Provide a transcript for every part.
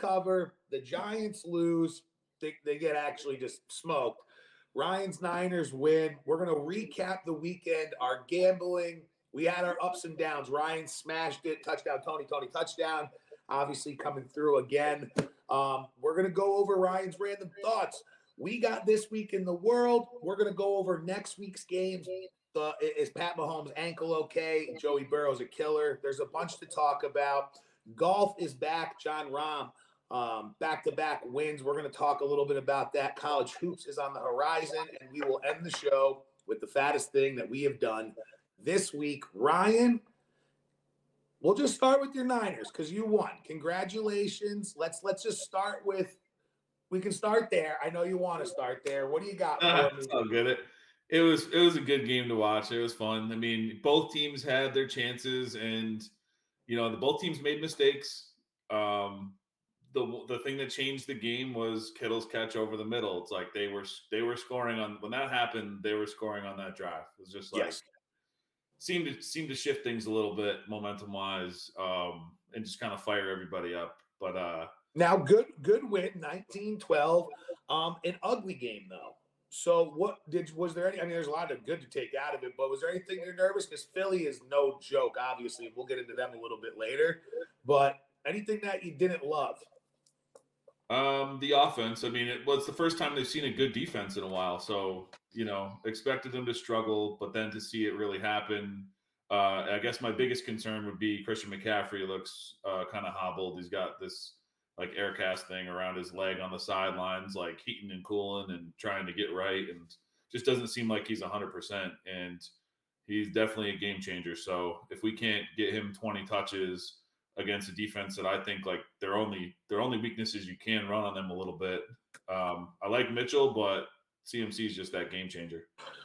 cover. The Giants lose. They, they get actually just smoked. Ryan's Niners win. We're going to recap the weekend, our gambling. We had our ups and downs. Ryan smashed it. Touchdown, Tony, Tony, touchdown. Obviously coming through again. Um, we're going to go over Ryan's random thoughts. We got this week in the world. We're going to go over next week's games. Is Pat Mahomes' ankle okay? Joey Burrow's a killer. There's a bunch to talk about. Golf is back. Jon Rahm, back to back wins. We're going to talk a little bit about that. College hoops is on the horizon, and we will end the show with the fattest thing that we have done this week. Ryan, we'll just start with your Niners because you won. Congratulations. Let's let's just start with. We can start there. I know you want to start there. What do you got? Uh, I'll get it. It was it was a good game to watch. It was fun. I mean, both teams had their chances, and you know, the both teams made mistakes. Um, the the thing that changed the game was Kittle's catch over the middle. It's like they were they were scoring on when that happened. They were scoring on that drive. It was just like yes. seemed to seemed to shift things a little bit momentum wise, um, and just kind of fire everybody up. But uh, now good good win 19-12. Um, an ugly game though. So what did was there any? I mean, there's a lot of good to take out of it, but was there anything you're nervous? Because Philly is no joke. Obviously, we'll get into them a little bit later. But anything that you didn't love? Um, the offense. I mean, it was the first time they've seen a good defense in a while. So, you know, expected them to struggle, but then to see it really happen. Uh, I guess my biggest concern would be Christian McCaffrey looks uh, kind of hobbled. He's got this like air cast thing around his leg on the sidelines, like heating and cooling and trying to get right, and just doesn't seem like he's 100%. And he's definitely a game changer. So if we can't get him 20 touches, against a defense that I think like their only their only weakness is you can run on them a little bit. Um, I like Mitchell, but CMC is just that game changer.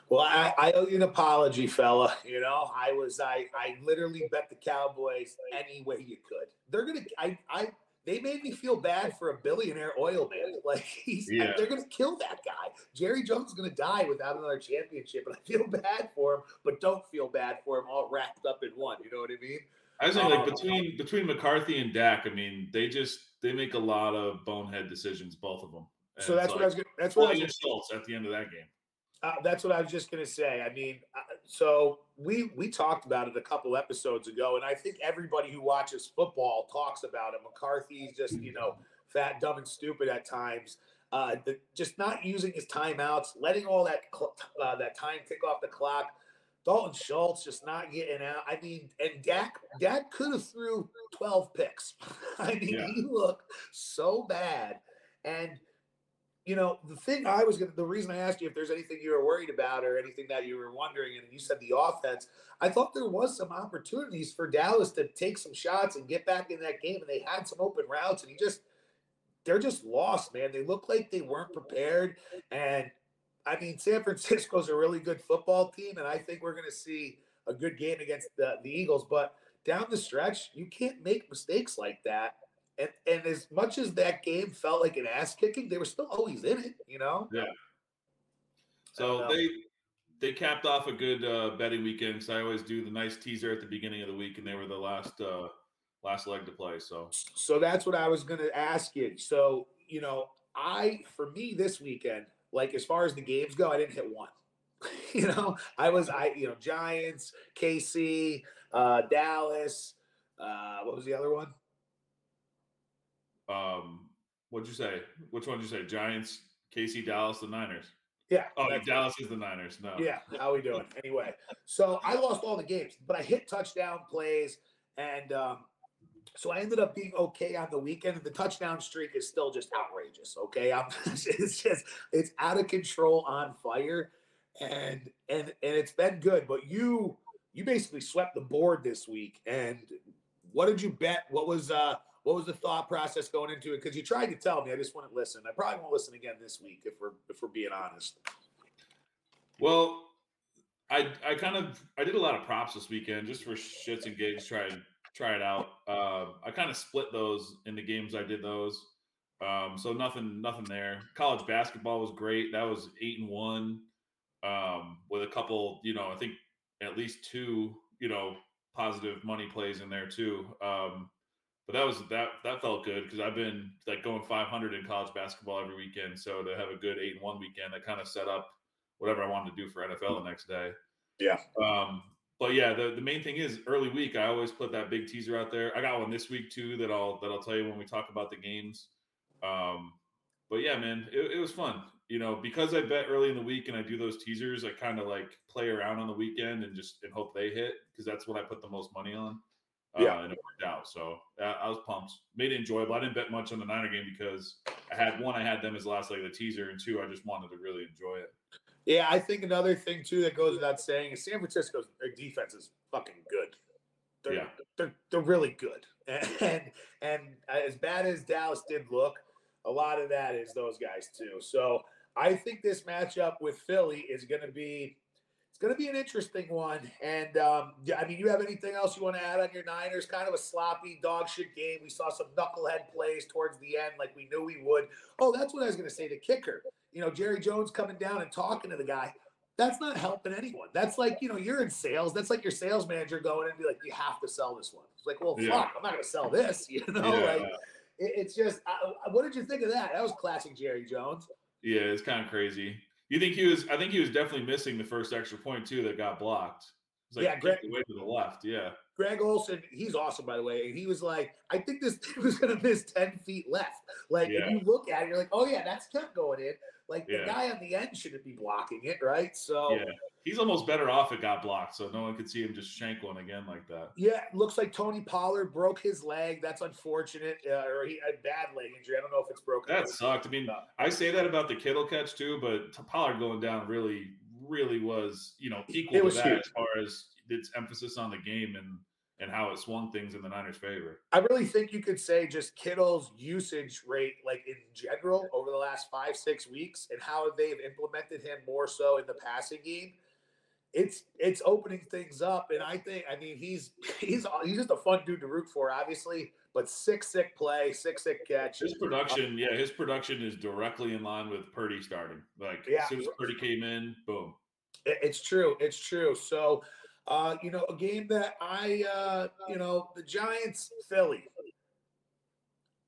Well, I, I, owe you an apology, fella. You know, I was I I literally bet the Cowboys any way you could. They're gonna I I they made me feel bad for a billionaire oil man. Like he's yeah. they're gonna kill that guy. Jerry Jones is gonna die without another championship, and I feel bad for him, but don't feel bad for him all wrapped up in one. You know what I mean? I was saying, like um, between between McCarthy and Dak, I mean, they just they make a lot of bonehead decisions, both of them. And so that's what I was. Gonna, that's what I was. Schultz at the end of that game. Uh, that's what I was just going to say. I mean, uh, so we we talked about it a couple episodes ago, and I think everybody who watches football talks about it. McCarthy's just you know fat, dumb, and stupid at times. Uh, the, just not using his timeouts, letting all that cl- uh, that time tick off the clock. Dalton Schultz just not getting out. I mean, and Dak Dak could have threw 12 picks. I mean, yeah. he looked so bad. And you know, the thing I was gonna the reason I asked you if there's anything you were worried about or anything that you were wondering, and you said the offense, I thought there was some opportunities for Dallas to take some shots and get back in that game, and they had some open routes, and he just they're just lost, man. They look like they weren't prepared. And I mean, San Francisco's a really good football team, and I think we're going to see a good game against the, the Eagles. But down the stretch, you can't make mistakes like that. And, and as much as that game felt like an ass kicking, they were still always in it, you know? Yeah. So they they capped off a good uh, betting weekend. So I always do the nice teaser at the beginning of the week, and they were the last uh, last leg to play. So so that's what I was going to ask you. So you know, I for me this weekend, like as far as the games go, I didn't hit one. you know, I was I you know Giants, KC, uh, Dallas. Uh, what was the other one? Um, what'd you say? Which one did you say? Giants, KC, Dallas, the Niners. Yeah. Oh, Dallas is the Niners. No. Yeah. How we doing? Anyway, so I lost all the games, but I hit touchdown plays, and um, so I ended up being okay on the weekend. The touchdown streak is still just outrageous. Okay, I'm, it's just it's out of control on fire, and and and it's been good. But you you basically swept the board this week. And what did you bet? What was uh what was the thought process going into it? Because you tried to tell me, I just wouldn't listen. I probably won't listen again this week if we're if we're being honest. Well, I I kind of I did a lot of props this weekend just for shits and gigs, trying try it out. Uh, I kind of split those in the games I did those. Um, so nothing, nothing there. College basketball was great. That was eight and one, um, with a couple, you know, I think at least two, you know, positive money plays in there too. Um, but that was that that felt good because I've been like going 500 in college basketball every weekend. So to have a good eight and one weekend, that kind of set up whatever I wanted to do for NFL the next day. Yeah. Um, but yeah, the, the main thing is early week. I always put that big teaser out there. I got one this week too that I'll that I'll tell you when we talk about the games. Um, but yeah, man, it, it was fun. You know, because I bet early in the week and I do those teasers, I kind of like play around on the weekend and just and hope they hit because that's what I put the most money on. Uh, Yeah. and it worked out. So uh, I was pumped. Made it enjoyable. I didn't bet much on the Niner game because I had one, I had them as the last leg of the teaser, and two, I just wanted to really enjoy it. Yeah, I think another thing too that goes without saying is San Francisco's their defense is fucking good. They're, Yeah. they're they're really good, and and as bad as Dallas did look, a lot of that is those guys too. So I think this matchup with Philly is going to be it's going to be an interesting one. And um, I mean, you have anything else you want to add on your Niners? Kind of a sloppy dog shit game. We saw some knucklehead plays towards the end, like we knew we would. Oh, that's what I was going to say. The kicker, you know, Jerry Jones coming down and talking to the guy. That's not helping anyone. That's like, you know, you're in sales. That's like your sales manager going and be like, you have to sell this one. It's like, well, Yeah. fuck, I'm not going to sell this. You know, Yeah. like it, it's just, I, what did you think of that? That was classic Jerry Jones. Yeah, it's kind of crazy. You think he was? I think he was definitely missing the first extra point too that got blocked. It's like Yeah, Greg- away to the left. Yeah, Greg Olsen, he's awesome, by the way. And he was like, I think this thing was going to miss 10 feet left. Like, Yeah. if you look at it, you're like, oh, yeah, that's kept going in. Like, the Yeah. guy on the end shouldn't be blocking it, right? So, yeah. He's almost better off it got blocked, so no one could see him just shank one again like that. yeah, looks like Tony Pollard broke his leg. That's unfortunate. Uh, or he had bad leg injury. I don't know if it's broken. That sucked. I mean, I say that about the Kittle catch too, but Pollard going down really, really was you know equal to that huge. as far as its emphasis on the game and and how it swung things in the Niners' favor. I really think you could say just Kittle's usage rate, like in general, over the last five, six weeks, and how they've implemented him more so in the passing game. It's it's opening things up, and I think I mean he's he's he's just a fun dude to root for, obviously. But sick, sick play, sick, sick catch. His production, yeah, his production is directly in line with Purdy starting. Like Yeah. as soon as Purdy came in, boom. It's true. It's true. So, uh, you know, a game that I, uh, you know, the Giants, Philly.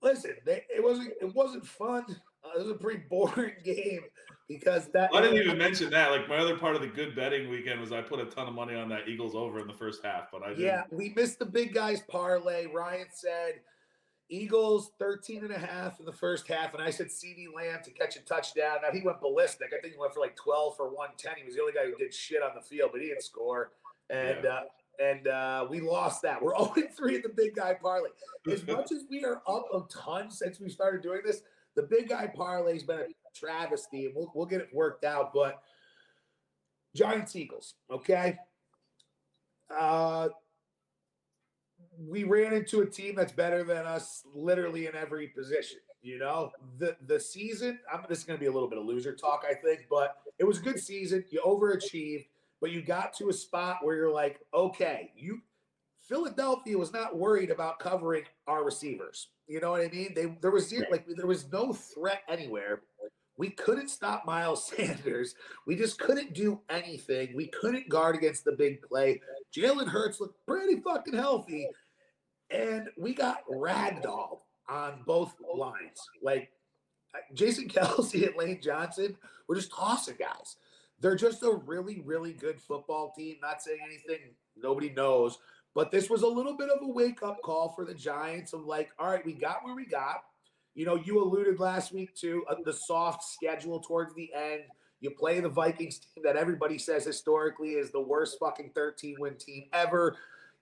Listen, they, it wasn't. It wasn't fun. Uh, it was a pretty boring game because that. I didn't even mention that. Like my other part of the good betting weekend was I put a ton of money on that Eagles over in the first half, but I didn't. Yeah, we missed the big guys parlay. Ryan said Eagles 13 and a half in the first half, and I said CeeDee Lamb to catch a touchdown. Now he went ballistic. I think he went for like 12 for 110. He was the only guy who did shit on the field, but he didn't score. And uh and uh, we lost that. We're 0 3 in the big guy parlay. As much as we are up a ton since we started doing this, the big guy parlay's been a travesty, and we'll, we'll get it worked out. But Giants Eagles, okay? Uh, we ran into a team that's better than us literally in every position. You know, the the season. I'm this is going to be a little bit of loser talk, I think, but it was a good season. You overachieved, but you got to a spot where you're like, okay, you Philadelphia was not worried about covering our receivers. You know what I mean? They there was zero, like there was no threat anywhere. We couldn't stop Miles Sanders. We just couldn't do anything. We couldn't guard against the big play. Jalen Hurts looked pretty fucking healthy, and we got ragdolled on both lines. Like uh, Jason Kelce and Lane Johnson were just tossing guys. They're just a really, really good football team. Not saying anything nobody knows, but this was a little bit of a wake up call for the Giants of like, all right, we got where we got. You know, you alluded last week to uh, the soft schedule towards the end. You play the Vikings team that everybody says historically is the worst fucking 13 win team ever.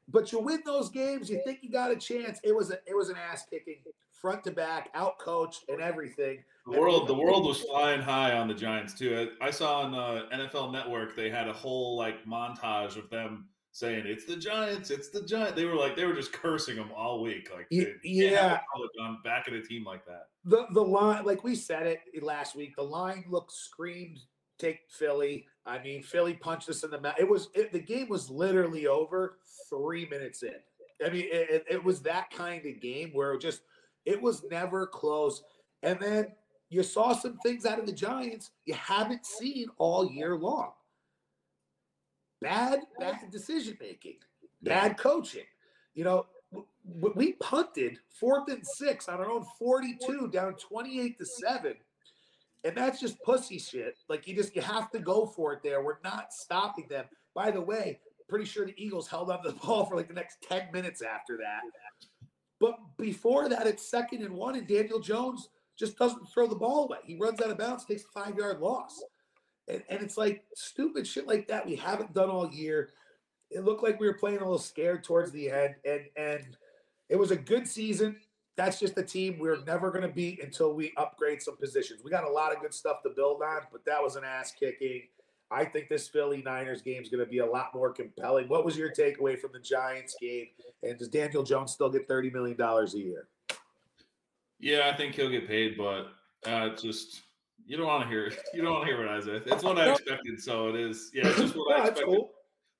But you win those games, you think you got a chance. It was a, it was an ass kicking, front to back, out coached, and everything. The world, the world was flying high on the Giants too. I I saw on uh, NFL Network they had a whole like montage of them saying it's the Giants, it's the Giants. They were like they were just cursing them all week. Like Ye- dude, you can't have yeah. on back of a team like that. the the line, like we said it last week, the line looked screamed take Philly. I mean, Philly punched us in the mouth. It was it, the game was literally over three minutes in. I mean, it, it, it was that kind of game where it just it was never close. And then you saw some things out of the Giants you haven't seen all year long. Bad, bad decision making. bad coaching. You know, we punted fourth and six on our own 42 down 28 to 7 and that's just pussy shit like you just you have to go for it there we're not stopping them by the way pretty sure the eagles held on to the ball for like the next 10 minutes after that but before that it's second and one and daniel jones just doesn't throw the ball away he runs out of bounds takes a five yard loss and, and it's like stupid shit like that we haven't done all year it looked like we were playing a little scared towards the end and and it was a good season. That's just a team we're never going to beat until we upgrade some positions. We got a lot of good stuff to build on, but that was an ass kicking. I think this Philly Niners game is going to be a lot more compelling. What was your takeaway from the Giants game? And does Daniel Jones still get $30 million a year? Yeah, I think he'll get paid, but uh, just you don't want to hear you don't want to hear what I said. It's what I expected, so it is. Yeah, it's just what no, I expected. Cool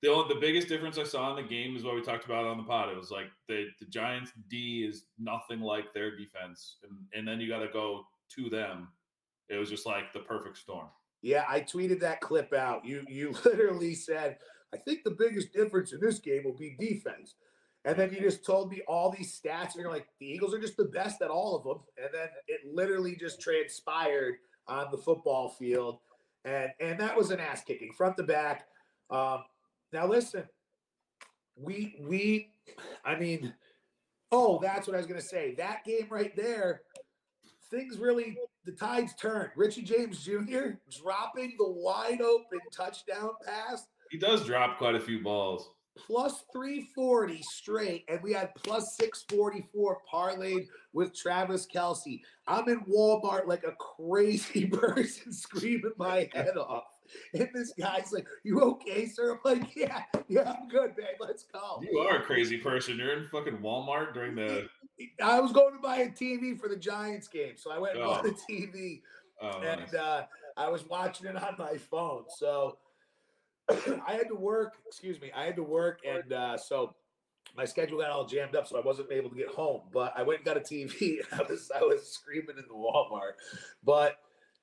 the only, the biggest difference I saw in the game is what we talked about on the pod. It was like the the Giants D is nothing like their defense, and and then you got to go to them. It was just like the perfect storm. Yeah, I tweeted that clip out. You you literally said, "I think the biggest difference in this game will be defense," and then you just told me all these stats, and you're like, "The Eagles are just the best at all of them," and then it literally just transpired on the football field, and and that was an ass kicking front to back. Um, now listen, we we I mean, oh, that's what I was gonna say. That game right there, things really the tides turned. Richie James Jr. dropping the wide open touchdown pass. He does drop quite a few balls. Plus 340 straight, and we had plus 644 parlayed with Travis Kelce. I'm in Walmart like a crazy person screaming my head off. And this guy's like, "You okay, sir?" I'm like, "Yeah, yeah, I'm good, babe. Let's go." You are a crazy person. You're in fucking Walmart during the. I was going to buy a TV for the Giants game, so I went and oh. bought a TV, oh, and nice. uh, I was watching it on my phone. So I had to work. Excuse me, I had to work, and uh, so my schedule got all jammed up, so I wasn't able to get home. But I went and got a TV. I was I was screaming in the Walmart, but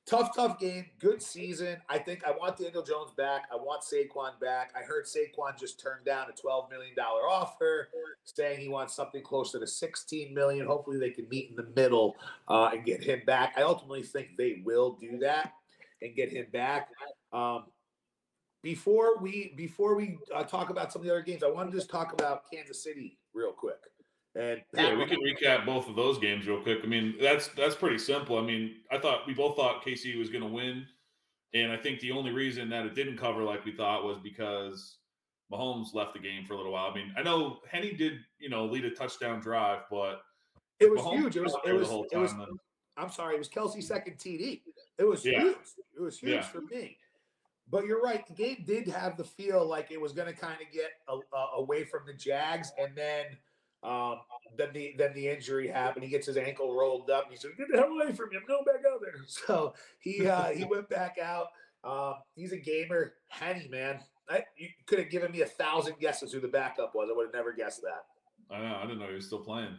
tough, tough game. Good season. I think I want Daniel Jones back. I want Saquon back. I heard Saquon just turned down a $12 million offer, saying he wants something closer to 16 million. Hopefully they can meet in the middle uh, and get him back. I ultimately think they will do that and get him back. Um, before we before we uh, talk about some of the other games, I want to just talk about Kansas City real quick. And yeah, we can recap both of those games real quick. I mean, that's that's pretty simple. I mean, I thought we both thought KC was going to win, and I think the only reason that it didn't cover like we thought was because Mahomes left the game for a little while. I mean, I know Henne did, you know, lead a touchdown drive, but it was Mahomes huge. It was it was, it was then, I'm sorry, it was Kelce's second TD. It was yeah. huge. It was huge yeah. for me. But you're right. The game did have the feel like it was going to kind of get a, a, away from the Jags, and then um, then the then the injury happened. He gets his ankle rolled up. And he said, "Get the hell away from me! I'm going back out there." So he uh, he went back out. Um, he's a gamer, Henne man. I, you could have given me a thousand guesses who the backup was. I would have never guessed that. I know. I didn't know he was still playing.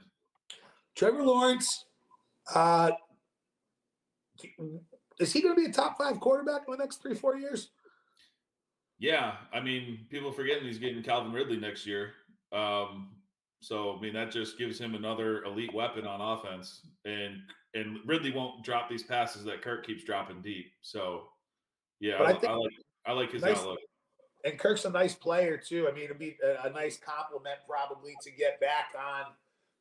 Trevor Lawrence. Uh, is he going to be a top five quarterback in the next three four years? Yeah, I mean, people forgetting he's getting Calvin Ridley next year. Um, so I mean that just gives him another elite weapon on offense, and and Ridley won't drop these passes that Kirk keeps dropping deep. So yeah, I, I, I, like I like his nice, outlook. And Kirk's a nice player too. I mean, it'd be a, a nice compliment probably to get back on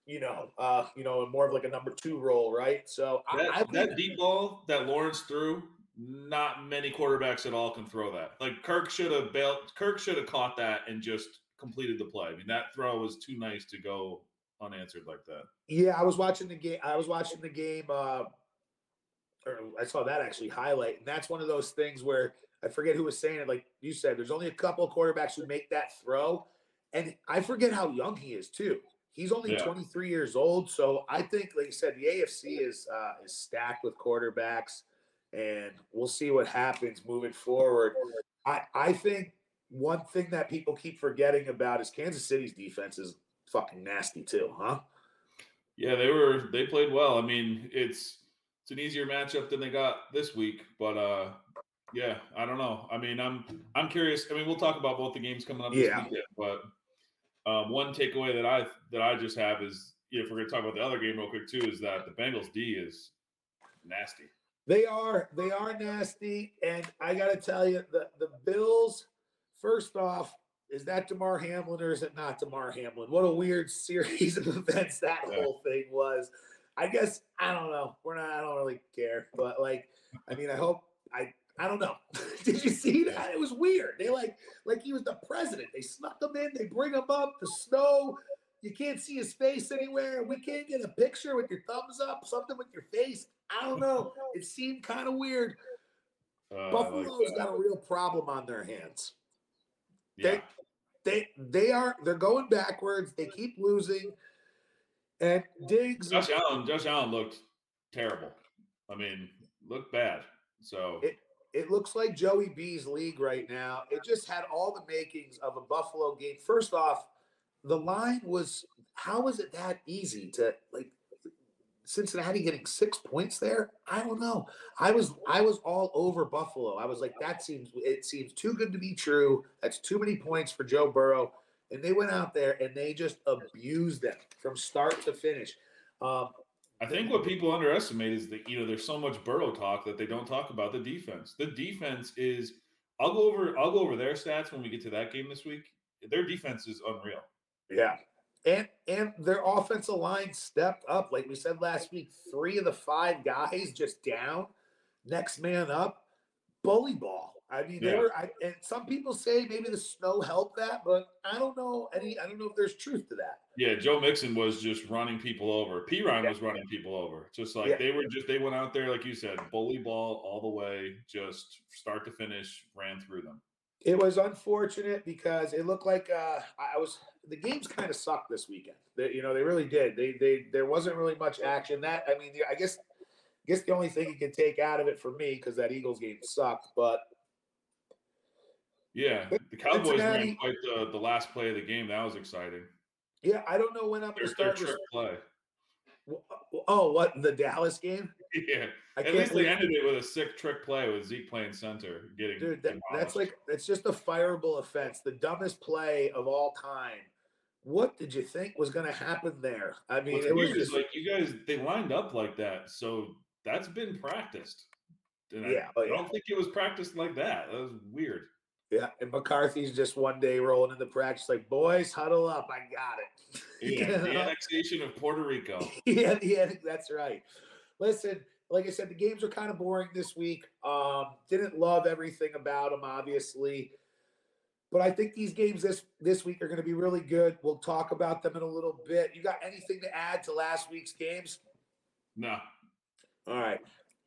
you know, uh, you know, more of like a number two role, right? So that, I, I that deep ball that Lawrence threw, not many quarterbacks at all can throw that. Like Kirk should have bailed. Kirk should have caught that and just completed the play. I mean, that throw was too nice to go unanswered like that. Yeah, I was watching the game. I was watching the game. Uh, or I saw that actually highlight, and that's one of those things where I forget who was saying it. Like you said, there's only a couple of quarterbacks who make that throw, and I forget how young he is too. He's only yeah. 23 years old, so I think, like you said, the AFC is uh, is stacked with quarterbacks, and we'll see what happens moving forward. I I think one thing that people keep forgetting about is Kansas City's defense is fucking nasty too, huh? Yeah, they were they played well. I mean, it's it's an easier matchup than they got this week, but uh yeah, I don't know. I mean, I'm I'm curious. I mean, we'll talk about both the games coming up this yeah. weekend, but Um, one takeaway that I that I just have is if we're going to talk about the other game real quick too, is that the Bengals D is nasty. They are they are nasty, and I got to tell you, the the Bills. First off, is that Damar Hamlin or is it not Damar Hamlin? What a weird series of events that yeah. whole thing was. I guess I don't know. We're not. I don't really care, but like, I mean, I hope I. I don't know. Did you see that? It was weird. They like like he was the president. They snuck him in. They bring him up. The snow. You can't see his face anywhere. We can't get a picture with your thumbs up. Something with your face. I don't know. It seemed kind of weird. Uh, Buffalo's like got a real problem on their hands. Yeah. They they they are they're going backwards. They keep losing. And Diggs Josh Allen, Josh Allen looked terrible. I mean, looked bad. So it it looks like Joey B's league right now. It just had all the makings of a Buffalo game. First off, the line was how was it that easy to like Cincinnati getting six points there? I don't know. I was I was all over Buffalo. I was like, that seems it seems too good to be true. That's too many points for Joe Burrow. And they went out there and they just abused them from start to finish. Um, I think what people underestimate is that you know there's so much Burrow talk that they don't talk about the defense. The defense is. I'll go over. I'll go over their stats when we get to that game this week. Their defense is unreal. Yeah, and and their offensive line stepped up. Like we said last week, three of the five guys just down. Next man up, bully ball. I mean, yeah. they were. I, and some people say maybe the snow helped that, but I don't know any. I don't know if there's truth to that. Yeah, Joe Mixon was just running people over. Perine yeah. was running people over. Just like yeah. they were just they went out there, like you said, bully ball all the way, just start to finish, ran through them. It was unfortunate because it looked like uh, I was the games kind of sucked this weekend. They, you know, they really did. They they there wasn't really much action. That I mean, I guess I guess the only thing you can take out of it for me because that Eagles game sucked, but yeah, the Cowboys ran quite the, the last play of the game. That was exciting. Yeah, I don't know when I'm going to start. Their play. Oh, what the Dallas game? Yeah, I at least they ended it with a sick trick play with Zeke playing center, getting dude. That, that's like that's just a fireable offense, the dumbest play of all time. What did you think was going to happen there? I mean, What's it was just like you guys they lined up like that, so that's been practiced. And yeah, I, oh, yeah. I don't think it was practiced like that. That was weird. Yeah, and McCarthy's just one day rolling in the practice like, boys, huddle up, I got it. Yeah, the annexation of Puerto Rico. yeah, yeah, that's right. Listen, like I said, the games are kind of boring this week. Um, didn't love everything about them, obviously. But I think these games this this week are going to be really good. We'll talk about them in a little bit. You got anything to add to last week's games? No. All right.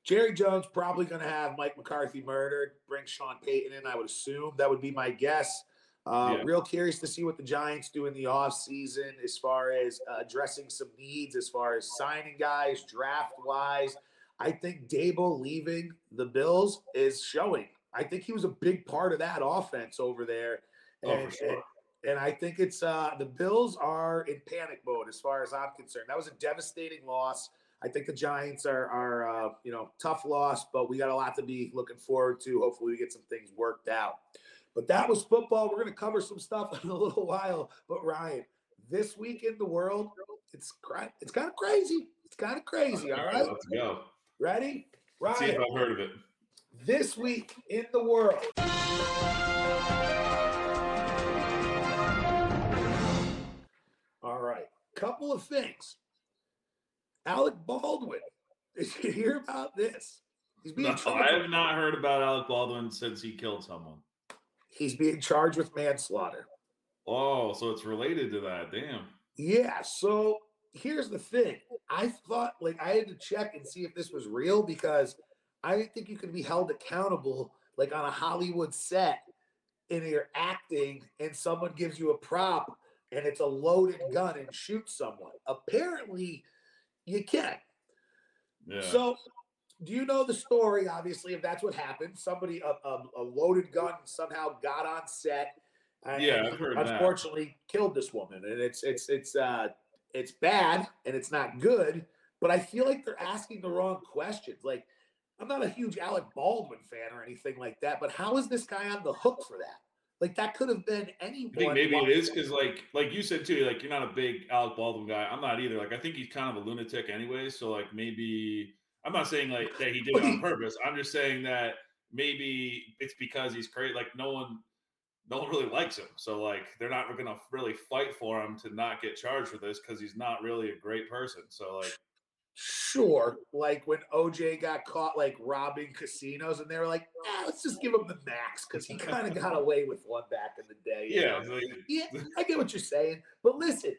Jerry Jones probably going to have Mike McCarthy murdered, bring Sean Payton in, I would assume. That would be my guess. Uh, yeah. Real curious to see what the Giants do in the offseason as far as uh, addressing some needs, as far as signing guys, draft wise. I think Daboll leaving the Bills is showing. I think he was a big part of that offense over there. Oh, and, oh, sure. and, and, I think it's uh, the Bills are in panic mode as far as I'm concerned. That was a devastating loss. I think the Giants are, are uh, you know, tough loss, but we got a lot to be looking forward to. Hopefully, we get some things worked out. But that was football. We're going to cover some stuff in a little while. But Ryan, this week in the world, it's it's kind of crazy. It's kind of crazy. All right, let's go. Ready? Ryan. See if I've heard of it. This week in the world. All right, couple of things. Alec Baldwin. Did you hear about this? He's being no, I have not heard about Alec Baldwin since he killed someone. He's being charged with manslaughter. Oh, so it's related to that. Damn. Yeah. So here's the thing. I thought like I had to check and see if this was real because I didn't think you could be held accountable like on a Hollywood set and you're acting and someone gives you a prop and it's a loaded gun and shoots someone. Apparently, you can. Yeah. So, do you know the story? Obviously, if that's what happened, somebody a, a, a loaded gun somehow got on set. And yeah, unfortunately that. killed this woman, and it's it's it's uh it's bad and it's not good. But I feel like they're asking the wrong questions. Like, I'm not a huge Alec Baldwin fan or anything like that, but how is this guy on the hook for that? Like that could have been anyone. I think maybe it is because, like, like you said too, like you're not a big Alec Baldwin guy. I'm not either. Like, I think he's kind of a lunatic anyway. So, like, maybe I'm not saying like that he did it on purpose. I'm just saying that maybe it's because he's crazy. Like, no one, no one really likes him. So, like, they're not going to really fight for him to not get charged for this because he's not really a great person. So, like, Sure, like when OJ got caught like robbing casinos, and they were like, ah, "Let's just give him the max" because he kind of got away with one back in the day. yeah, like, yeah, I get what you're saying, but listen,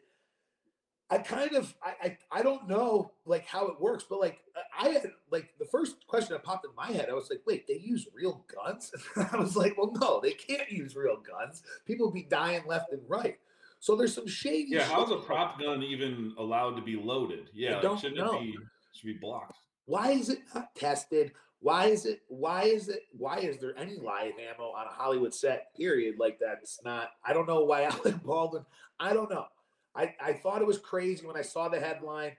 I kind of, I, I, I don't know like how it works, but like I had like the first question that popped in my head, I was like, wait, they use real guns? I was like, well, no, they can't use real guns. People be dying left and right. So there's some shady. yeah. How's a prop gun even allowed to be loaded? Yeah, like, don't shouldn't know. it be should be blocked? Why is it not tested? Why is it? Why is it? Why is there any live ammo on a Hollywood set? Period. Like that's not. I don't know why Alec Baldwin. I don't know. I I thought it was crazy when I saw the headline.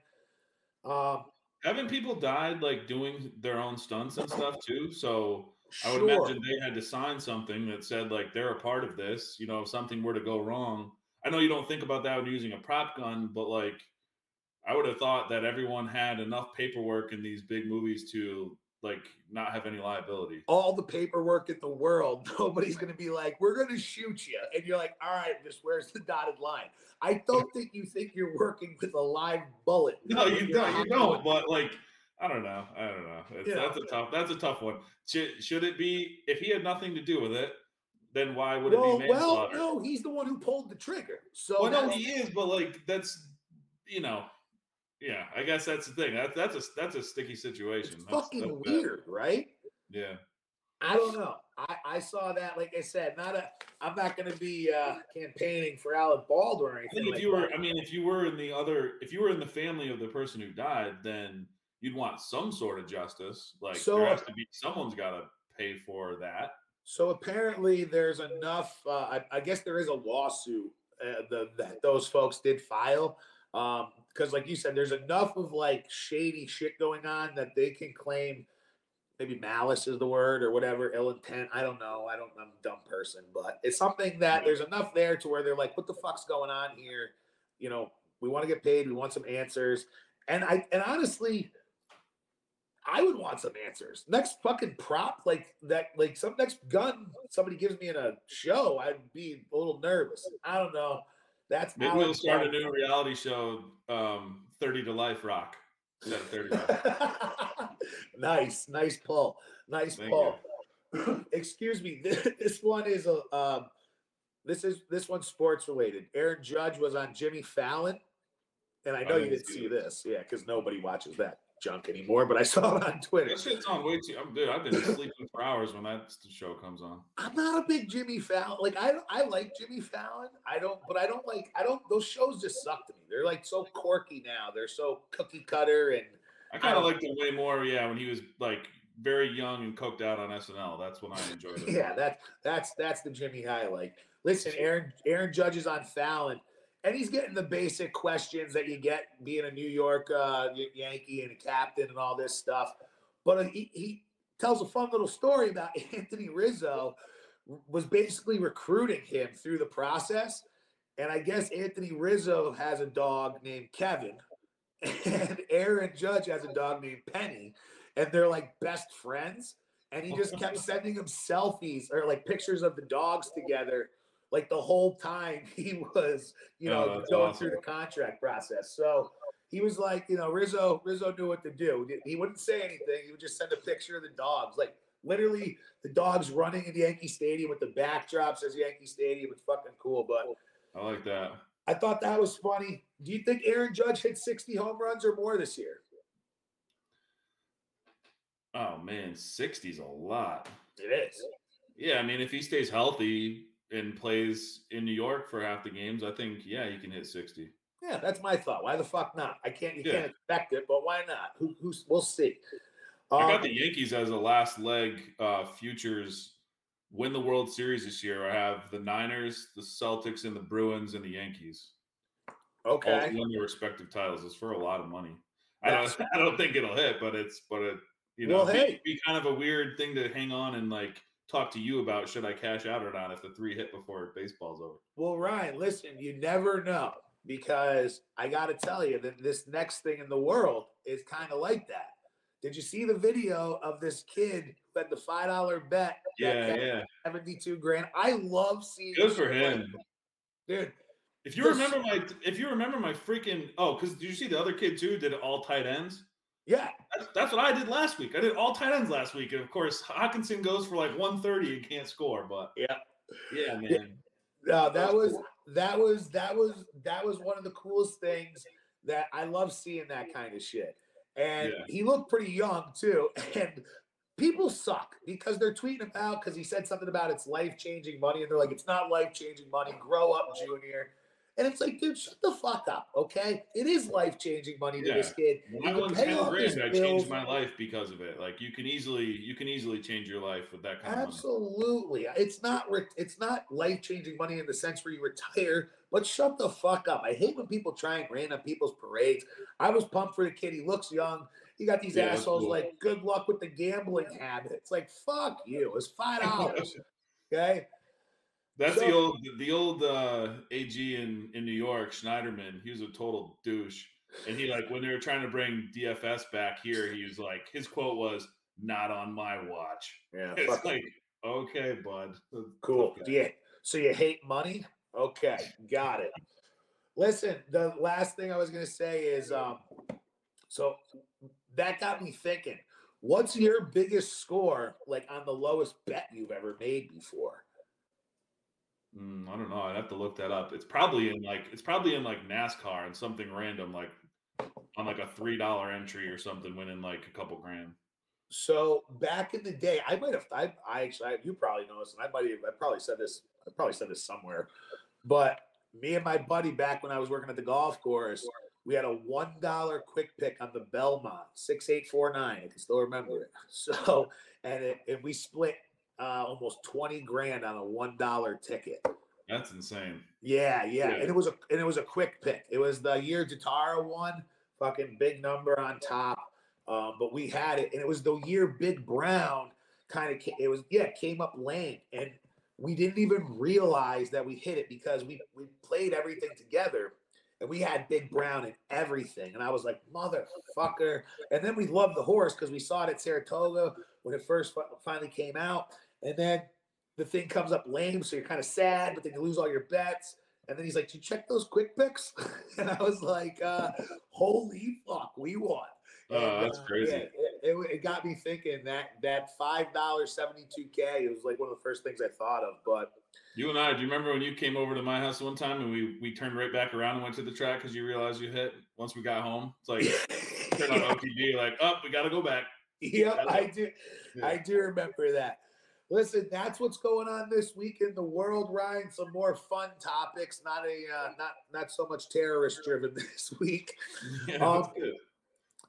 Um, Haven't people died like doing their own stunts and stuff too? So I would imagine they had to sign something that said like they're a part of this. You know, if something were to go wrong, I know you don't think about that when you're using a prop gun, but like I would have thought that everyone had enough paperwork in these big movies to like not have any liability. all the paperwork in the world. Nobody's going to be like, "We're going to shoot you," and you're like, "All right, just where's the dotted line?" I don't think you think you're working with a live bullet. No, you don't. You don't. But like, I don't know. I don't know. It's, Yeah. That's a tough. That's a tough one. Should should it be if he had nothing to do with it? Then why would it Well, be well, no, he's the one who pulled the trigger. So Well, no, he is, but like that's you know, yeah. I guess that's the thing. That, that's a that's a sticky situation. it's That's- fucking that's weird, right? Yeah. I don't know. I, I saw that. Like I said, not a. I'm not going to be uh, campaigning for Alec Baldwin or I anything. think if like you were, that. I mean, if you were in the other, if you were in the family of the person who died, then you'd want some sort of justice. Like So, there has to be someone's got to pay for that. So apparently, there's enough. Uh, I, I guess there is a lawsuit uh, the, that those folks did file because, like you said, there's enough of like shady shit going on that they can claim. Maybe malice is the word or whatever, ill intent. I don't know. I don't. I'm a dumb person, but it's something that there's enough there to where they're like, "What the fuck's going on here?" You know, we want to get paid. We want some answers. And I and honestly, I would want some answers. Next fucking prop, like that, like some next gun somebody gives me in a show, I'd be a little nervous. I don't know. That's Maybe we'll start a new reality show, um, Thirty to Life Rock. Of Thirty Rock. nice, nice pull, nice Thank pull. Excuse me. This, this one is a um, this is this one's sports related. Aaron Judge was on Jimmy Fallon, and I know you didn't see this, yeah, because nobody watches that junk anymore. But I saw it on Twitter. That shit's on way too. I'm dude. I've been sleeping for hours when that show comes on. I'm not a big Jimmy Fallon. Like I, I like Jimmy Fallon. I don't, but I don't like. I don't. Those shows just suck to me. They're like so quirky now. They're so cookie cutter and I kind of liked him way more. Yeah, when he was like very young and coked out on SNL. That's when I enjoyed it. yeah. That that's that's the Jimmy like. Listen, Aaron Aaron Judge is on Fallon, and he's getting the basic questions that you get being a New York uh, Yankee and a captain and all this stuff. But uh, he, he tells a fun little story about Anthony Rizzo was basically recruiting him through the process. And I guess Anthony Rizzo has a dog named Kevin, and Aaron Judge has a dog named Penny, and they're like best friends. And he just kept sending him selfies or like pictures of the dogs together, like the whole time he was, you Oh, know, that's going awesome. through the contract process. So he was like, you know, Rizzo, Rizzo knew what to do. He wouldn't say anything. He would just send a picture of the dogs, like literally the dogs running in the Yankee Stadium with the backdrop says Yankee Stadium. It's fucking cool. But I like that. I thought that was funny. Do you think Aaron Judge hit 60 home runs or more this year? Oh man, 60's a lot. It is. Yeah, I mean, if he stays healthy and plays in New York for half the games, I think yeah, he can hit 60. Yeah, that's my thought. Why the fuck not? I can't. You Yeah. can't expect it, but why not? Who, who's? We'll see. I Um, got the Yankees as a last leg uh, futures win the World Series this year. I have the Niners, the Celtics, and the Bruins and the Yankees. Okay. to win their respective titles. It's for a lot of money. I don't. I don't think it'll hit, but it's but it. You know, Well, hey. be kind of a weird thing to hang on and like talk to you about should I cash out or not if the three hit before baseball's over. Well, Ryan, listen, you never know because I got to tell you that this next thing in the world is kind of like that. Did you see the video of this kid who had the five dollar bet? Yeah, yeah, seventy two grand. I love seeing. Good for him, dude. If you remember my, if you remember my freaking oh, because did you see the other kid too? Did all tight ends? Yeah, that's, that's what I did last week. I did all tight ends last week, and of course Hockenson goes for like one thirty and can't score. But yeah, yeah, man. No, that was that was that was that was one of the coolest things that I love seeing that kind of shit. And yeah. he looked pretty young too. And people suck because they're tweeting about because he said something about it's life changing money, and they're like, it's not life changing money. Grow up, Junior. And it's like, dude, shut the fuck up, okay? It is life changing money to yeah. this kid. When I won ten grand, I changed my life because of it. Like you can easily, you can easily change your life with that kind Absolutely. of Absolutely. It's not, it's not life changing money in the sense where you retire. But shut the fuck up. I hate when people try and rain on people's parades. I was pumped for the kid. He looks young. You got these yeah, assholes cool. like, good luck with the gambling habits. Like, fuck you. It's five dollars. okay. That's so, the old the old uh, AG in in New York, Schneiderman. He was a total douche, and he like when they were trying to bring DFS back here, he was like his quote was "Not on my watch." Yeah, it's like okay, bud. Cool. Okay. Yeah. So you hate money? Okay, got it. Listen, the last thing I was gonna say is, um, so that got me thinking. What's your biggest score, like on the lowest bet you've ever made before? Mm, I don't know. I'd have to look that up. It's probably in like it's probably in like NASCAR and something random, like on like a three dollar entry or something, winning like a couple grand. So back in the day, I might have. I, I actually, I, you probably know this, and I might have. I probably said this. I probably said this somewhere, but me and my buddy back when I was working at the golf course, we had a one dollar quick pick on the Belmont six eight four nine. I can still remember it. So and it, and we split uh, almost 20 grand on a one dollar ticket. That's insane. Yeah, yeah, yeah, And it was a and it was a quick pick. It was the year Da'Tara won, fucking big number on top. Um, but we had it, and it was the year Big Brown kind of it was yeah came up lame, and we didn't even realize that we hit it because we we played everything together and we had Big Brown and everything. And I was like, motherfucker. And then we loved the horse because we saw it at Saratoga when it first finally came out. And then the thing comes up lame, so you're kind of sad, but then you lose all your bets. And then he's like, "Did you check those quick picks?" and I was like, uh, "Holy fuck, we won!" Oh, that's uh, crazy. Yeah, it, it, it, got me thinking that that five dollars seventy two k. It was like one of the first things I thought of. But you and I, do you remember when you came over to my house one time and we we turned right back around and went to the track because you realized you hit once we got home? It's like turn on OTB, like, oh, we got to go back. Yep, I do. Yeah. I do remember that. Listen, that's what's going on this week in the world, Ryan. Some more fun topics, not a uh, not not so much terrorist driven this week. Yeah, um,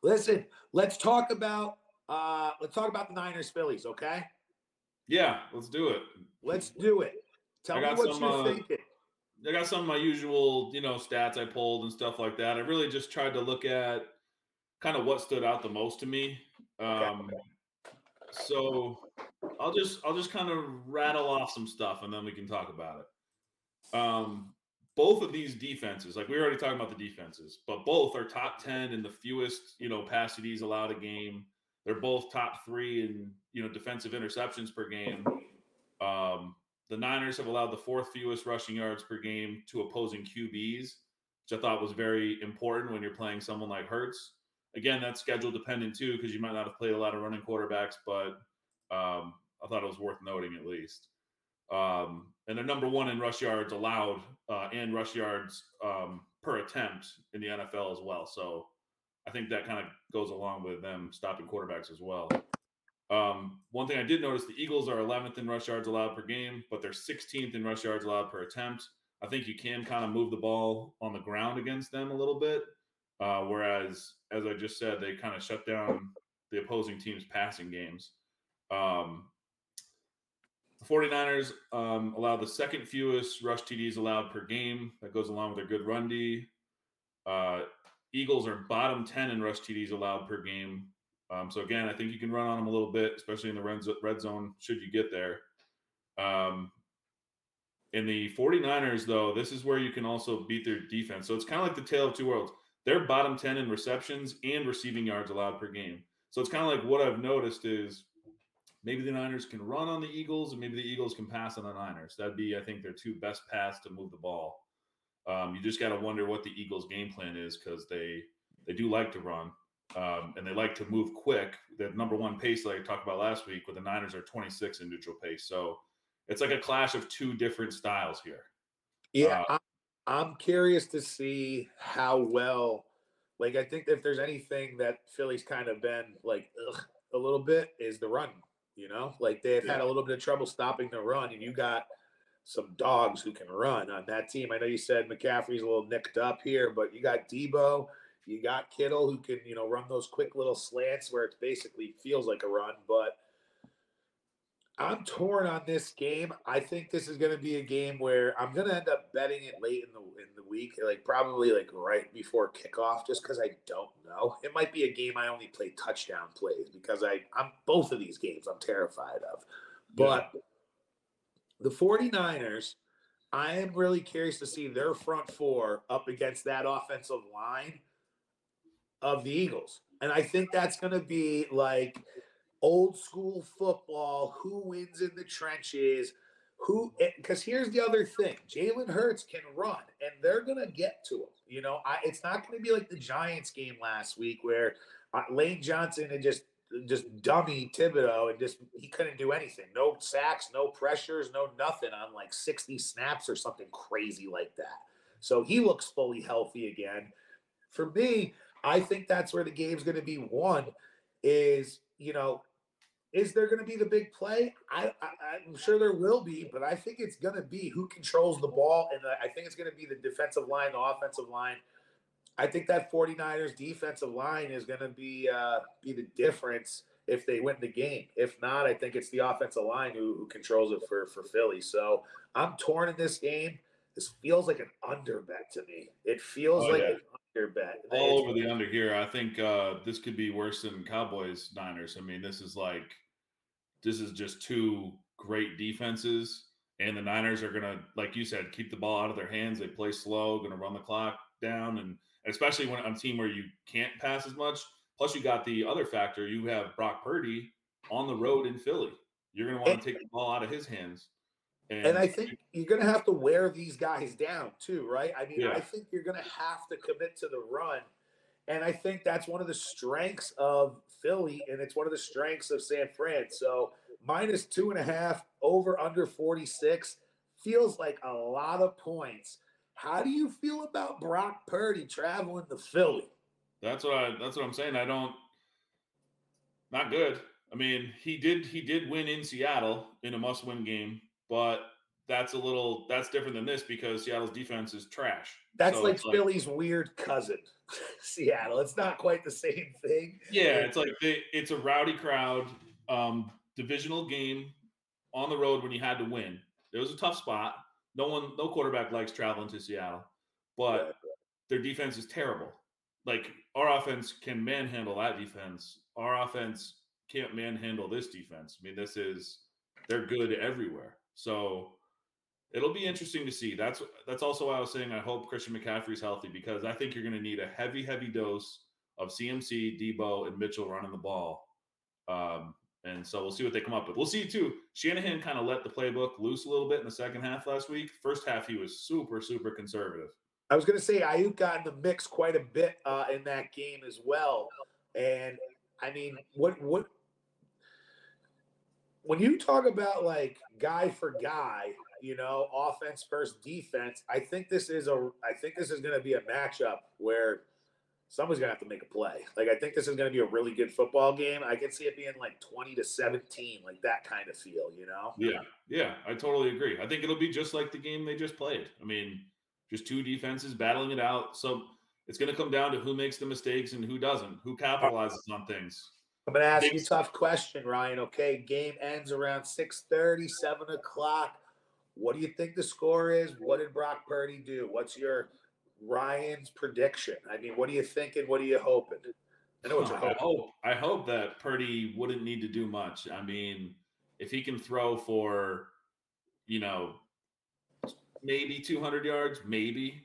listen, let's talk about uh let's talk about the Niners Phillies, okay? Yeah, let's do it. Let's do it. Tell me what some, you're uh, thinking. I got some of my usual, you know, stats I pulled and stuff like that. I really just tried to look at kind of what stood out the most to me. Um, okay. So I'll just I'll just kind of rattle off some stuff and then we can talk about it. Um, both of these defenses, like we already talked about the defenses, but both are top ten in the fewest you know pass TDs allowed a game. They're both top three in you know defensive interceptions per game. Um, the Niners have allowed the fourth fewest rushing yards per game to opposing QBs, which I thought was very important when you're playing someone like Hurts. Again, that's schedule dependent too, because you might not have played a lot of running quarterbacks, but um, I thought it was worth noting at least. Um, and they're number one in rush yards allowed uh, and rush yards um, per attempt in the NFL as well. So I think that kind of goes along with them stopping quarterbacks as well. Um, one thing I did notice the Eagles are 11th in rush yards allowed per game, but they're 16th in rush yards allowed per attempt. I think you can kind of move the ball on the ground against them a little bit. Uh, whereas, as I just said, they kind of shut down the opposing team's passing games. Um, the 49ers um, allow the second fewest rush TDs allowed per game. That goes along with their good run D. Uh, Eagles are bottom 10 in rush TDs allowed per game. Um, so again, I think you can run on them a little bit, especially in the red, zone should you get there. Um, in the 49ers, though, this is where you can also beat their defense. So it's kind of like the tale of two worlds. They're bottom 10 in receptions and receiving yards allowed per game. So it's kind of like what I've noticed is maybe the Niners can run on the Eagles and maybe the Eagles can pass on the Niners. That'd be, I think, their two best paths to move the ball. Um, you just got to wonder what the Eagles' game plan is because they they do like to run um, and they like to move quick. The number one pace, like I talked about last week, with the Niners are 26 in neutral pace. So it's like a clash of two different styles here. Yeah, uh, I'm curious to see how well. Like, I think if there's anything that Philly's kind of been like ugh, a little bit is the run. You know, like they've yeah. had a little bit of trouble stopping the run, and you got some dogs who can run on that team. I know you said McCaffrey's a little nicked up here, but you got Deebo, you got Kittle who can, you know, run those quick little slants where it basically feels like a run, but I'm torn on this game. I think this is going to be a game where I'm going to end up betting it late in the in the week, like probably like right before kickoff, just because I don't know. It might be a game I only play touchdown plays because I I'm both of these games I'm terrified of. But yeah. the 49ers, I am really curious to see their front four up against that offensive line of the Eagles. And I think that's going to be like old school football, who wins in the trenches, who because here's the other thing Jalen Hurts can run and they're gonna get to him. You know, I, it's not gonna be like the Giants game last week where uh, Lane Johnson and just just dummy Thibodeaux and just he couldn't do anything. No sacks, no pressures, no nothing on like 60 snaps or something crazy like that. So he looks fully healthy again. For me, I think that's where the game's to be won is, you know, is there going to be the big play? I, I am sure there will be, but I think it's going to be who controls the ball, and I think it's going to be the defensive line, the offensive line. I think that 49ers defensive line is going to be uh, be the difference if they win the game. If not, I think it's the offensive line who, who controls it for for Philly. So I'm torn in this game. This feels like an under bet to me. It feels oh, like yeah. an under bet. All over the under here. I think uh, this could be worse than Cowboys Niners. I mean, this is like this is just two great defenses. And the Niners are going to, like you said, keep the ball out of their hands. They play slow, going to run the clock down. And especially when on a team where you can't pass as much. Plus, you got the other factor. You have Brock Purdy on the road in Philly. You're going to want to take the ball out of his hands. And, and I think you're going to have to wear these guys down too, right? I mean, yeah. I think you're going to have to commit to the run. And I think that's one of the strengths of Philly, and it's one of the strengths of San Fran. So minus two and a half, over under 46 feels like a lot of points. How do you feel about Brock Purdy traveling to Philly? That's what I that's what I'm saying. I don't not good. I mean, he did he did win in Seattle in a must-win game, but that's a little that's different than this because Seattle's defense is trash. That's so like Philly's like, weird cousin, Seattle. It's not quite the same thing. Yeah, it's like they, it's a rowdy crowd, um, divisional game on the road when you had to win. It was a tough spot. No one, no quarterback likes traveling to Seattle, but their defense is terrible. Like our offense can manhandle that defense. Our offense can't manhandle this defense. I mean, this is they're good everywhere. So it'll be interesting to see. That's that's also why I was saying I hope Christian McCaffrey's healthy because I think you're going to need a heavy, heavy dose of CMC, Deebo, and Mitchell running the ball. Um, and so we'll see what they come up with. We'll see too. Shanahan kind of let the playbook loose a little bit in the second half last week. First half, he was super, super conservative. I was going to say Aiyuk got in the mix quite a bit uh, in that game as well. And I mean, what what when you talk about like guy for guy, you know, offense versus defense, I think this is a I think this is going to be a matchup where someone's gonna have to make a play. Like I think this is gonna be a really good football game. I can see it being like twenty to seventeen, like that kind of feel, you know? Yeah, yeah, I totally agree. I think it'll be just like the game they just played. I mean, just two defenses battling it out. So it's gonna come down to who makes the mistakes and who doesn't, who capitalizes on things. I'm gonna ask you a tough question, Ryan. Okay, game ends around 6:30, 7 o'clock. What do you think the score is? What did Brock Purdy do? What's your Ryan's prediction? I mean, what are you thinking? What are you hoping? I know what you're hoping. I hope, I hope that Purdy wouldn't need to do much. I mean, if he can throw for you know, maybe 200 yards, maybe,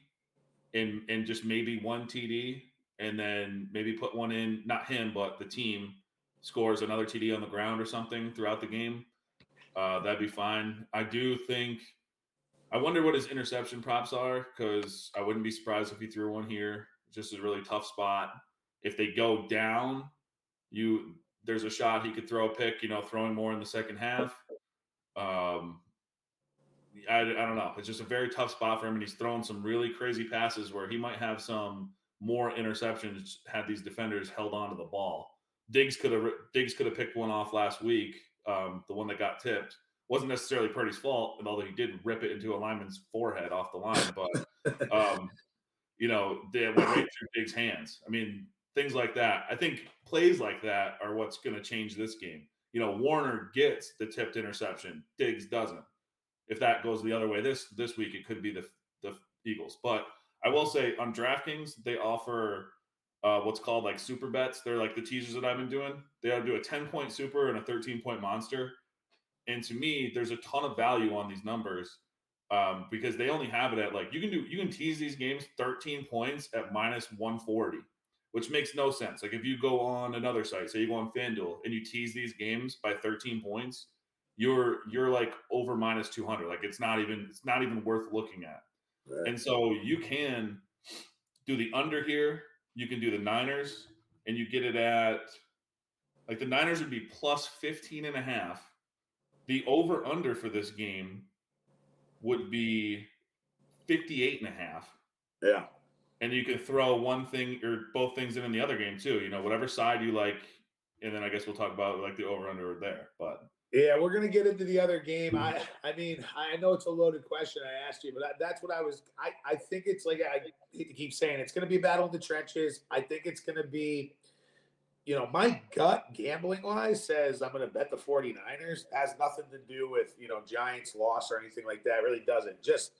and and just maybe one TD, and then maybe put one in, not him, but the team scores another TD on the ground or something throughout the game, uh, that'd be fine. I do think. I wonder what his interception props are because I wouldn't be surprised if he threw one here. Just a really tough spot. If they go down, you there's a shot he could throw a pick. You know, throwing more in the second half. Um, I, I don't know. It's just a very tough spot for him, and he's thrown some really crazy passes where he might have some more interceptions had these defenders held on to the ball. Diggs could have Diggs could have picked one off last week, um, the one that got tipped. Wasn't necessarily Purdy's fault, and although he did rip it into a lineman's forehead off the line, but um, you know, they went right through Diggs' hands. I mean, things like that. I think plays like that are what's going to change this game. You know, Warner gets the tipped interception, Diggs doesn't. If that goes the other way this this week, it could be the the Eagles. But I will say on DraftKings, they offer uh, what's called like super bets. They're like the teasers that I've been doing. They do a 10 point super and a 13 point monster. And to me, there's a ton of value on these numbers um, because they only have it at like you can do you can tease these games 13 points at minus 140, which makes no sense. Like if you go on another site, say you go on FanDuel and you tease these games by 13 points, you're you're like over minus 200. Like it's not even it's not even worth looking at. Right. And so you can do the under here. You can do the Niners, and you get it at like the Niners would be plus 15 and a half. The over under for this game would be 58 and a half. Yeah. And you can throw one thing or both things in in the other game too. You know, whatever side you like. And then I guess we'll talk about like the over under there. But yeah, we're gonna get into the other game. I, I mean, I know it's a loaded question I asked you, but that's what I was. I, I think it's like I hate to keep saying it's gonna be a battle in the trenches. I think it's gonna be, you know, my gut gambling wise says I'm gonna bet the 49ers. It has nothing to do with you know Giants loss or anything like that. It really doesn't. Just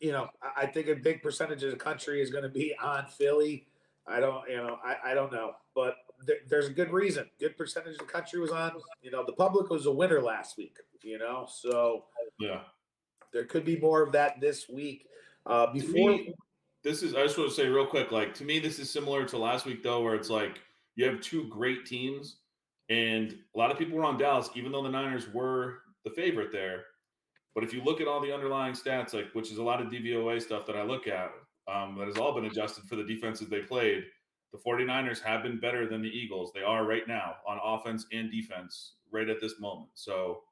you know, I, I think a big percentage of the country is gonna be on Philly. I don't, you know, I, I don't know, but there's a good reason. Good percentage of the country was on. You know, the public was a winner last week. You know, so yeah, there could be more of that this week. Uh, before me, this is, I just want to say real quick, like to me, this is similar to last week though, where it's like you have two great teams, and a lot of people were on Dallas, even though the Niners were the favorite there. But if you look at all the underlying stats, like which is a lot of DVOA stuff that I look at, um, that has all been adjusted for the defenses they played the 49ers have been better than the Eagles. They are right now on offense and defense right at this moment. So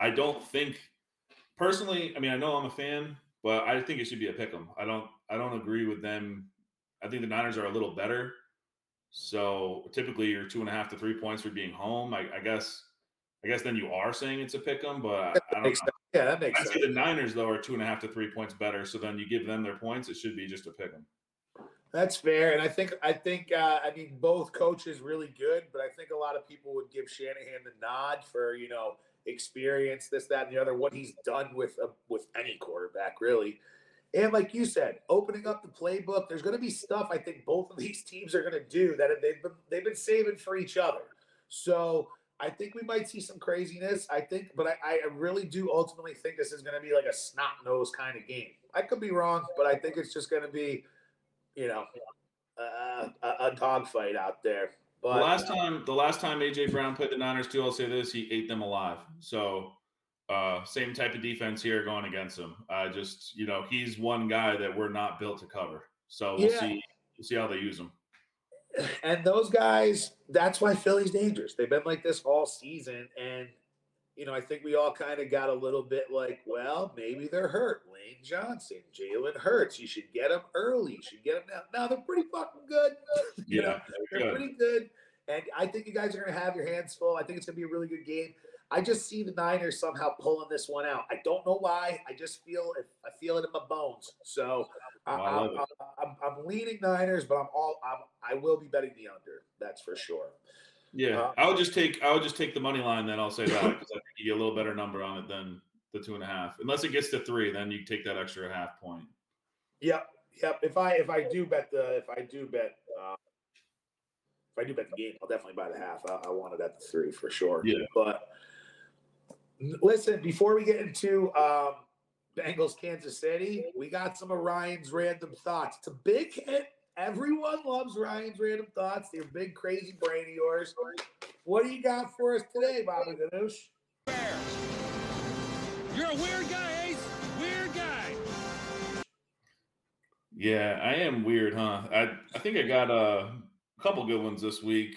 I don't think personally, I mean, I know I'm a fan, but I think it should be a pick 'em. I don't I don't agree with them. I think the Niners are a little better. So typically you're two and a half to three points for being home. I, I guess I guess then you are saying it's a pick 'em, but I, I don't. Yeah, that makes I sense. the Niners though are two and a half to three points better. So then you give them their points. It should be just a pick 'em. That's fair, and I think I think uh, I mean both coaches really good, but I think a lot of people would give Shanahan the nod for you know experience, this, that, and the other, what he's done with a, with any quarterback really. And like you said, opening up the playbook, there's going to be stuff I think both of these teams are going to do that they've been they've been saving for each other. So I think we might see some craziness. I think, but I, I really do ultimately think this is going to be like a snot nose kind of game. I could be wrong, but I think it's just going to be you know, uh, a, a dogfight out there. But the last time, the last time AJ Brown played the Niners too, I'll say this: he ate them alive. So, uh, same type of defense here going against him. Uh, just you know, he's one guy that we're not built to cover. So we'll yeah. see. We'll see how they use him. And those guys, that's why Philly's dangerous. They've been like this all season, and you know, I think we all kind of got a little bit like, well, maybe they're hurt. Lane Johnson, Jalen Hurts. You should get them early. You should get them now. Now they're pretty fucking good. you yeah, know, they're good. pretty good. And I think you guys are going to have your hands full. I think it's going to be a really good game. I just see the Niners somehow pulling this one out. I don't know why. I just feel it. I feel it in my bones. So oh, I, am I'm, I'm leaning Niners, but I'm all I'm, I will be betting the under. That's for sure. Yeah, uh, I would just take I would just take the money line. Then I'll say that because I think you get a little better number on it than the two and a half. Unless it gets to three, then you take that extra half point. Yep, yep. If I if I do bet the if I do bet uh, if I do bet the game, I'll definitely buy the half. I, I want it at the three for sure. Yeah, but Listen, before we get into um, Bengals Kansas City, we got some of Ryan's random thoughts. It's a big hit. Everyone loves Ryan's random thoughts. They're big, crazy brain of yours. What do you got for us today, Baba Ganoush? You're a weird guy, Ace. Weird guy. Yeah, I am weird, huh? I I think I got a couple good ones this week.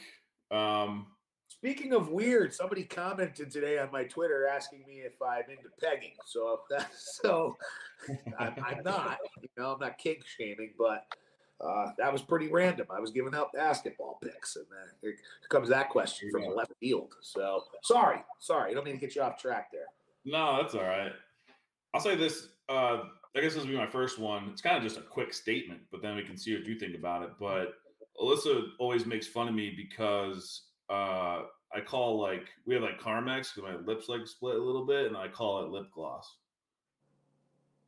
Um, Speaking of weird, somebody commented today on my Twitter asking me if I'm into pegging. So, so I'm, I'm not. You know, I'm not kink shaming, but uh, that was pretty random. I was giving out basketball picks, and uh, here comes that question from Yeah. left field. So, sorry, sorry, I don't mean to get you off track there. no, that's all right. I'll say this. Uh, I guess this will be my first one. It's kind of just a quick statement, but then we can see what you think about it. But Alyssa always makes fun of me because uh, I call like we have like Carmex because my lips like split a little bit, and I call it lip gloss.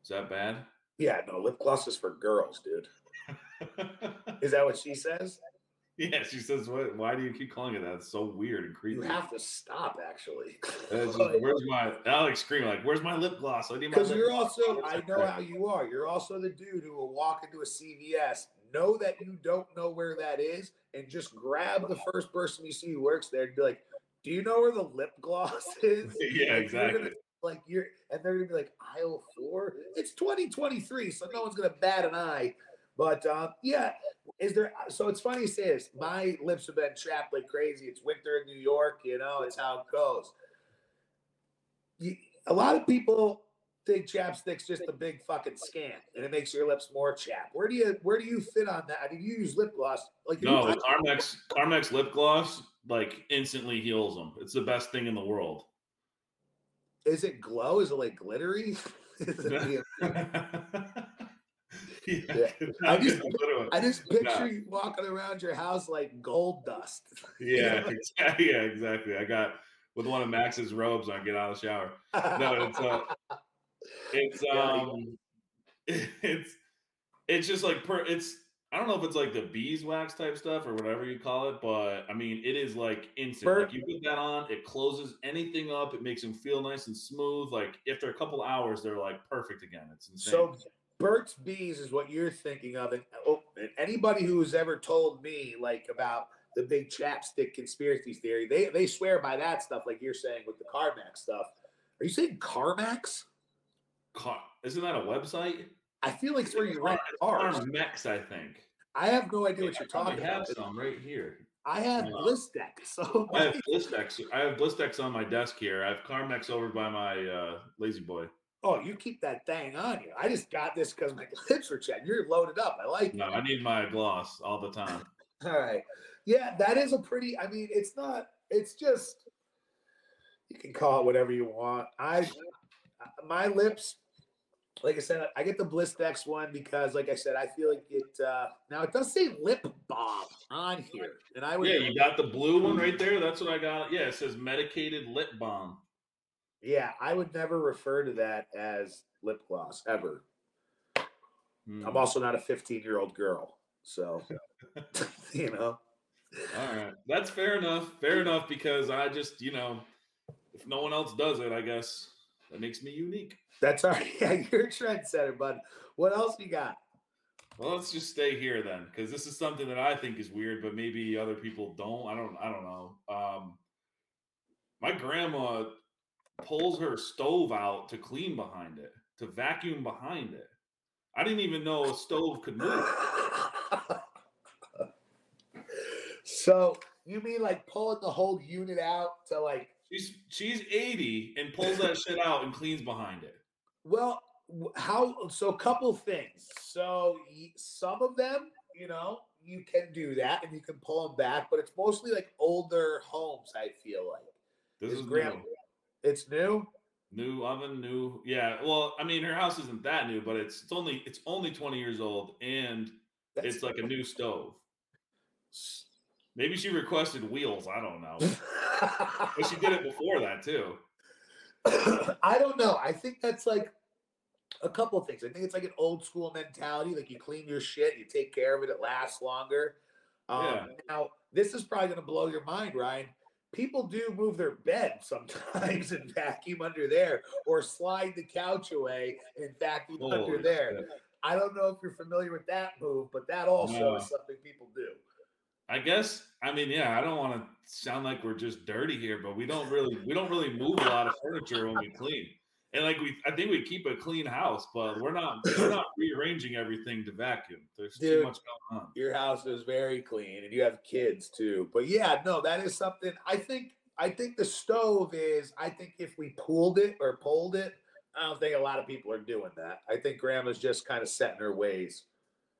Is that bad? Yeah, no, lip gloss is for girls, dude. Is that what she says? yeah, she says, "What? Why do you keep calling it that? It's so weird and creepy." You have to stop, actually. Just, where's my? I like scream like, "Where's my lip gloss?" I need Because you're gloss." also, I know how you are. You're also the dude who will walk into a CVS, know that you don't know where that is, and just grab the first person you see who works there and be like, "Do you know where the lip gloss is?" yeah, Like, you're exactly. gonna- like you're, and they're gonna be like, "Aisle four? It's 2023, so no one's gonna bat an eye." But um, yeah, is there? So it's funny you say this. My lips have been chapped like crazy. It's winter in New York, you know. It's how it goes. You, a lot of people think chapstick's just a big fucking scam, and it makes your lips more chapped. Where do you where do you fit on that? I mean, you use lip gloss like No, you, Carmex Carmex lip gloss like instantly heals them. It's the best thing in the world. is it glow? Is it like glittery? Is it- yeah, I just- I just picture Nah. you walking around your house like gold dust. yeah, exactly. Yeah, exactly. I got with one of Max's robes. when I get out of the shower. No, it's uh, it's um, it's it's just like per. It's I don't know if it's like the beeswax type stuff or whatever you call it, but I mean it is like instant. Like you put that on, it closes anything up. It makes them feel nice and smooth. Like after a couple hours, they're like perfect again. It's insane. So Burt's Bees is what you're thinking of, and, oh, and anybody who's ever told me like about the big chapstick conspiracy theory, they they swear by that stuff, like you're saying with the Carmax stuff. Are you saying Carmax? Car- isn't that a website? I feel like it's where you rent cars. Carmax, I think. I have no idea what you're I probably talking have about. some right here. I have Uh, Blistex, so I have Blistex. I have Blistex on my desk here. I have Carmex over by my uh, La-Z-Boy. Oh, you keep that thing on you. I just got this because my lips were chapped. You're loaded up. I like it. No, I need my gloss all the time. All right. Yeah, that is a pretty. I mean, it's not. It's just. You can call it whatever you want. I, my lips, like I said, I get the Bliss Blistex one because, like I said, I feel like it. uh Now it does say lip balm on here, and I would. Yeah, you got the blue one right there. That's what I got. Yeah, it says medicated lip balm. Yeah, I would never refer to that as lip gloss ever. Hmm. I'm also not a 15 year old girl, so you know. All right, that's fair enough. Fair enough because I just, you know, if no one else does it, I guess that makes me unique. That's all right. Yeah, you're a trendsetter, bud. What else you got? Well, let's just stay here then, because this is something that I think is weird, but maybe other people don't. I don't. I don't know. Um, my grandma pulls her stove out to clean behind it, to vacuum behind it. I didn't even know a stove could move. so you mean like pulling the whole unit out to like She's she's eighty and pulls that shit out and cleans behind it. well how so a couple things so some of them you know you can do that and you can pull them back but it's mostly like older homes i feel like This Is is grandma-. It's new New oven, new. Yeah. Well, I mean, her house isn't that new, but it's it's only it's only twenty years old, and That's- it's like a new stove. Maybe she requested wheels. I don't know. But she did it before that too. I don't know. I think that's like a couple of things. I think it's like an old school mentality. Like you clean your shit, you take care of it, it lasts longer. Um, Yeah. Now, this is probably going to blow your mind, Ryan. People do move their bed sometimes and vacuum under there, or slide the couch away and vacuum under Holy there. I don't know if you're familiar with that move, but that also is something people do. I guess I mean yeah, I don't want to sound like we're just dirty here, but we don't really we don't really move a lot of furniture when we clean. And like we I think we keep a clean house, but we're not we're not rearranging everything to vacuum. There's too much going on. Your house is very clean, and you have kids too. But yeah, no, that is something. I think. I think the stove is. I think if we pulled it or pulled it, I don't think a lot of people are doing that. I think Grandma's just kind of set in her ways.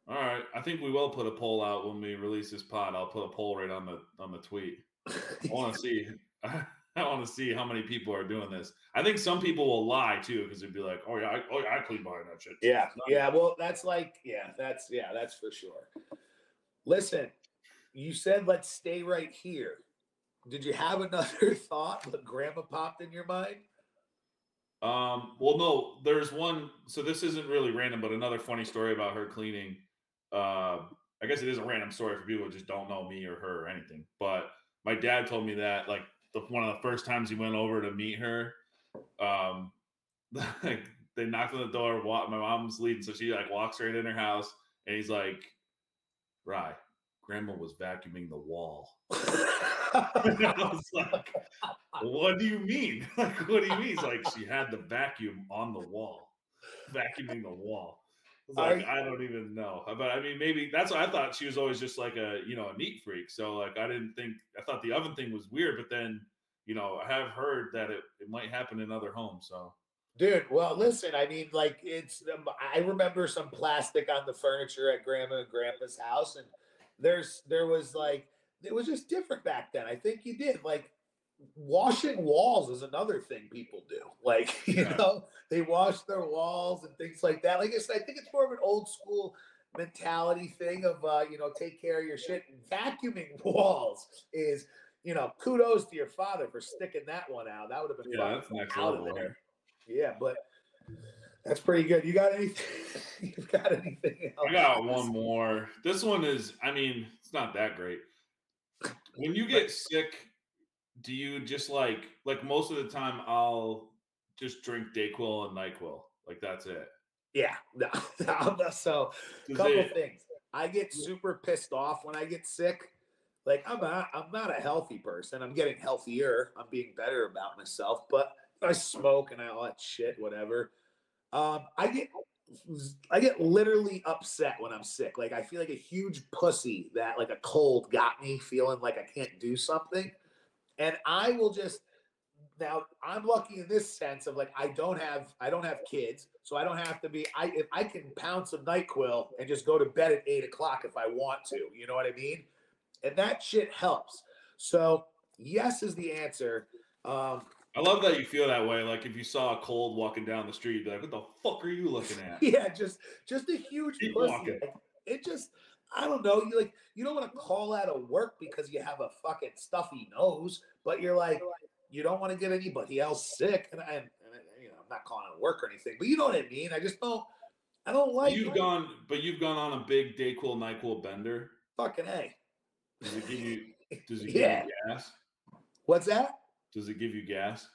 All right. I think we will put a poll out when we release this pod. I'll put a poll right on the on the tweet. I want to see. I want to see how many people are doing this. I think some people will lie too because they'd be like, "Oh yeah, I, oh yeah, I clean behind that shit." Yeah, yeah. Well, that's like, yeah, that's yeah, that's for sure. Listen, you said let's stay right here. Did you have another thought but grandma popped in your mind? Um. Well, no. There's one. So this isn't really random, but another funny story about her cleaning. Uh, I guess it is a random story for people who just don't know me or her or anything. But my dad told me that like the one of the first times he went over to meet her, um, like they knocked on the door. My mom's leading, so she like walks right in her house, and he's like, "Rye, Grandma was vacuuming the wall." And I was like, what do you mean? Like, what do you mean? He's like, she had the vacuum on the wall, vacuuming the wall. I like, I don't even know. But I mean, maybe that's what I thought she was always just like a, you know, a neat freak. So like, I didn't think, I thought the oven thing was weird, but then, you know, I have heard that it, it might happen in other homes. So Dude, well, listen, I mean, like, it's, um, I remember some plastic on the furniture at grandma and grandpa's house, and there's, there was like, it was just different back then. I think you did. Like, washing walls is another thing people do. Like, you Yeah. know, they wash their walls and things like that. Like I said, I think it's more of an old school mentality thing of, uh, you know, take care of your shit. Vacuuming walls is, you know, kudos to your father for sticking that one out. That would have been yeah, that's next out level. of there. Yeah, but that's pretty good. You got anything? You've got anything else? I got one more. This one is, I mean, it's not that great. When you get sick, do you just like like most of the time I'll just drink Dayquil and Nyquil. Like that's it. Yeah, no, so 'Cause couple things. I get super pissed off when I get sick. Like I'm not, I'm not a healthy person. I'm getting healthier. I'm being better about myself. But I smoke and I all that shit, whatever. Um, I get, I get literally upset when I'm sick. Like I feel like a huge pussy that like a cold got me feeling like I can't do something, and I will just. Now I'm lucky in this sense of like I don't have I don't have kids, so I don't have to be. I if I can pound some Nyquil and just go to bed at eight o'clock if I want to. You know what I mean? And that shit helps. So yes is the answer. Um, I love that you feel that way. Like if you saw a cold walking down the street, you'd be like, "What the fuck are you looking at?" yeah, just just a huge pussy. Like, It just I don't know. You like you don't want to mm. call out of work because you have a fucking stuffy nose, but you're like you don't want to get anybody else sick. And, and, and you know, I'm not calling it work or anything, but you know what I mean. I just don't. I don't like You've gone, but you've gone on a big Dayquil Nyquil bender. fucking a. Does it give you? Does it give Yeah. you gas? What's that? Does it give you gas?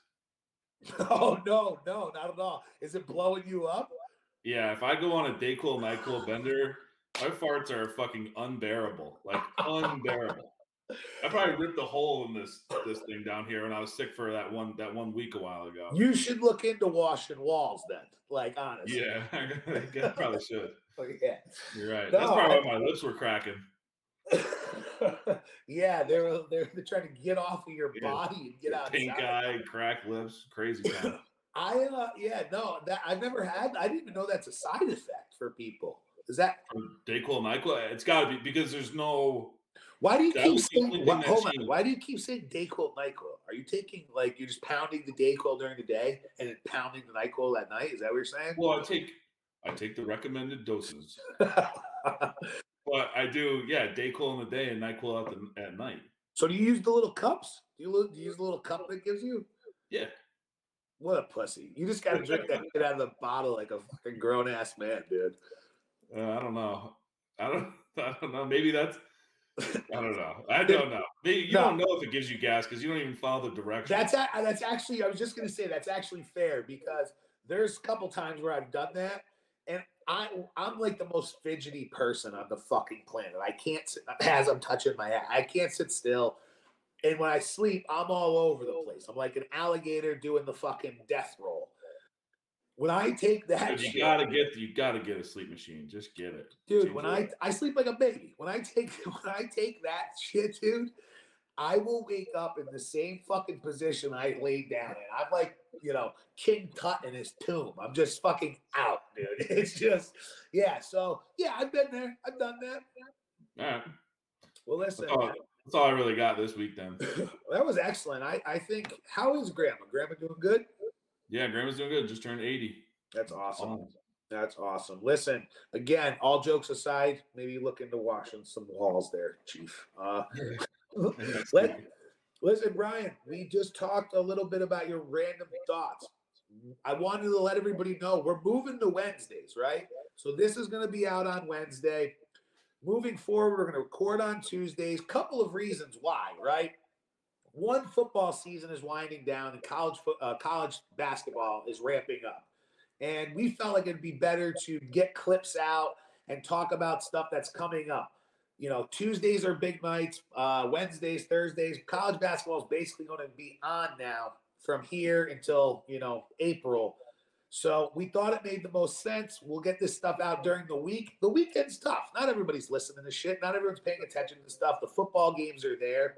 Oh no, no, not at all. Is it blowing you up? Yeah, if I go on a Dayquil Nyquil bender, my farts are fucking unbearable, like unbearable. I probably ripped a hole in this this thing down here and I was sick for that one that one week a while ago. You should look into washing walls then. Like honestly. Yeah, I probably should. Oh, yeah. You're right. That's probably I- why my lips were cracking. yeah, they're, they're they're trying to get off of your Yeah. body and get out. Pink eye, cracked lips, crazy. I uh yeah no that I've never had. I didn't even know that's a side effect for people. Is that Dayquil, Nyquil, it's got to be because there's no. why do you keep saying? Why, hold on. Why do you keep saying Dayquil, Nyquil? Are you taking like you're just pounding the Dayquil during the day and then pounding the Nyquil at night? Is that what you're saying? Well, I take I take the recommended doses, but I do yeah Dayquil in the day and Nyquil at the at night. so do you use the little cups? Do you, do you use the little cup that gives you? Yeah, What a pussy! You just gotta drink that shit out of the bottle like a fucking grown ass man, dude. Uh, I don't know. I don't I don't know. Maybe that's I don't know. I don't know. You No. don't know if it gives you gas because you don't even follow the directions. That's a, that's actually I was just gonna say that's actually fair because there's a couple times where I've done that, and I I'm like the most fidgety person on the fucking planet. I can't sit, as I'm touching my head. I can't sit still, and when I sleep, I'm all over the place. I'm like an alligator doing the fucking death roll. When I take that, Dude, you shit- gotta get you gotta get a sleep machine. Just get it, dude Change when it. i i sleep like a baby when i take when i take that shit dude i will wake up in the same fucking position i laid down in i'm like you know king tut in his tomb i'm just fucking out dude it's just yeah so yeah i've been there i've done that All right. well listen That's all, that's all I really got this week. Then. that was excellent i i think how is grandma grandma doing good Yeah, Grandma's doing good. Just turned eighty. that's awesome Oh. That's awesome. Listen, again, all jokes aside, maybe look into washing some walls there, Chief. Uh, let, listen, Brian, we just talked a little bit about your random thoughts. I wanted to let everybody know we're moving to Wednesdays, right? So this is going to be out on Wednesday. Moving forward, we're going to record on Tuesdays. Couple of reasons why, right? One, football season is winding down, and college uh, college basketball is ramping up and we felt like it'd be better to get clips out and talk about stuff that's coming up. You know, Tuesdays are big nights, uh, Wednesdays, Thursdays. College basketball is basically going to be on now from here until you know April. So we thought it made the most sense. We'll get this stuff out during the week. The weekend's tough. Not everybody's listening to shit. Not everyone's paying attention to stuff. The football games are there.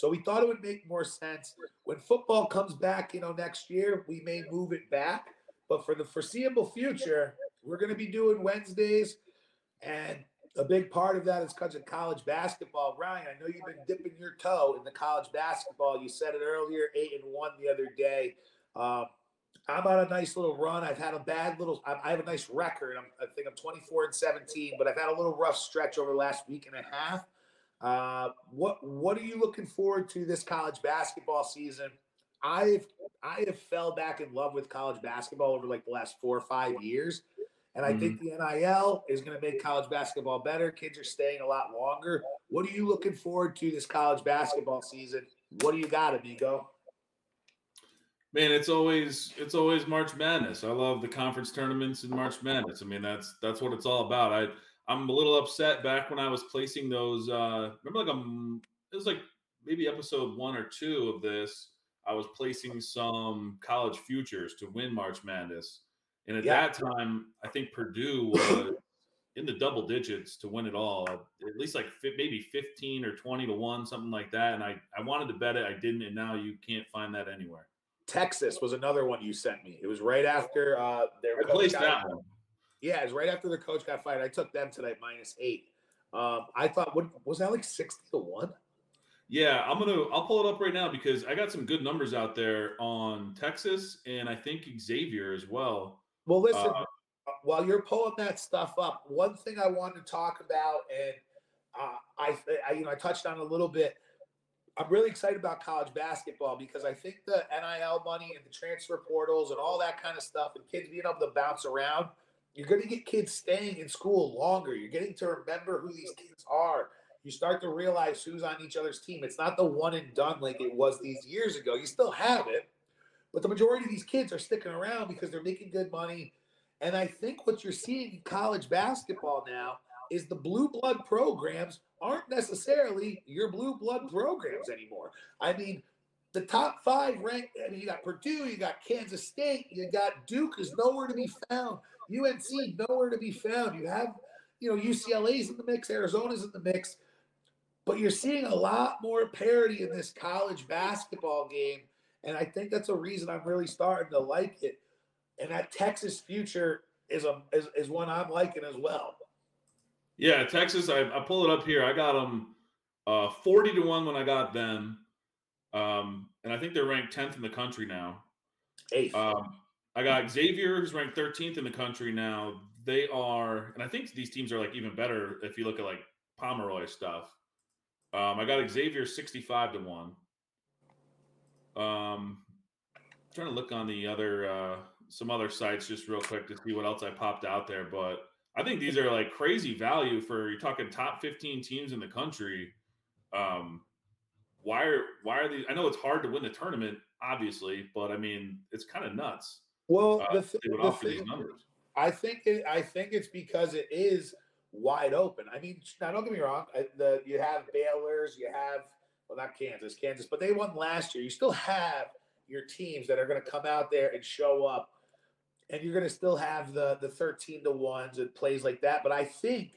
So we thought it would make more sense when football comes back, you know, next year, we may move it back. But for the foreseeable future, we're going to be doing Wednesdays. And a big part of that is because of college basketball. Ryan, I know you've been dipping your toe in the college basketball. You said it earlier, eight and one the other day. Um, I'm on a nice little run. I've had a bad little, I have a nice record. I'm, I think I'm 24 and 17, but I've had a little rough stretch over the last week and a half. Uh, what what are you looking forward to this college basketball season? I've I have fell back in love with college basketball over like the last four or five years. And I think the NIL is going to make college basketball better. Kids are staying a lot longer. What are you looking forward to this college basketball season? What do you got, amigo? Man, it's always it's always March Madness. I love the conference tournaments in March Madness. I mean, that's that's what it's all about. I I'm a little upset back when I was placing those. Uh, remember, like um, it was like maybe episode one or two of this. I was placing some college futures to win March Madness, and at Yeah. that time, I think Purdue was in the double digits to win it all. At least like maybe fifteen or twenty to one, something like that. And I I wanted to bet it, I didn't, and now you can't find that anywhere. Texas was another one you sent me. It was right after uh, their I placed that one. Yeah, it's right after the coach got fired. I took them tonight minus eight. Um, I thought, what was that like sixty to one? Yeah, I'm gonna. I'll pull it up right now because I got some good numbers out there on Texas and I think Xavier as well. Well, listen, Uh, uh, while you're pulling that stuff up, one thing I wanted to talk about, and uh, I, I, you know, I touched on a little bit. I'm really excited about college basketball because I think the NIL money and the transfer portals and all that kind of stuff, and kids being able to bounce around, you're going to get kids staying in school longer. You're getting to remember who these kids are. You start to realize who's on each other's team. It's not the one and done like it was these years ago. You still have it, but the majority of these kids are sticking around because they're making good money. And I think what you're seeing in college basketball now is the blue blood programs aren't necessarily your blue blood programs anymore. I mean, the top five ranked, I mean, you got Purdue, you got Kansas State, you got Duke is nowhere to be found, UNC nowhere to be found. You have, you know, UCLA's in the mix, Arizona's in the mix, but you're seeing a lot more parity in this college basketball game. And I think that's a reason I'm really starting to like it and that Texas future is a is, is one I'm liking as well. Yeah, Texas. I, I pull it up here. I got them uh, forty to one when I got them, um, and I think they're ranked tenth in the country now. Eighth. Um, I got Xavier, who's ranked 13th in the country now. They are, and I think these teams are like even better if you look at like Pomeroy stuff. Um, I got Xavier 65 to one. Um, trying to look on the other uh, some other sites just real quick to see what else I popped out there, but I think these are like crazy value for you're talking top 15 teams in the country. Um, why are why are these? I know it's hard to win the tournament, obviously, but I mean it's kind of nuts. Well, Uh, the, th- they would the offer these numbers. I think it, I think it's because it is wide open. I mean, now don't get me wrong. I, the you have Baylor's, you have well not Kansas, Kansas, but they won last year. You still have your teams that are going to come out there and show up, and you're going to still have the the thirteen to ones and plays like that. But I think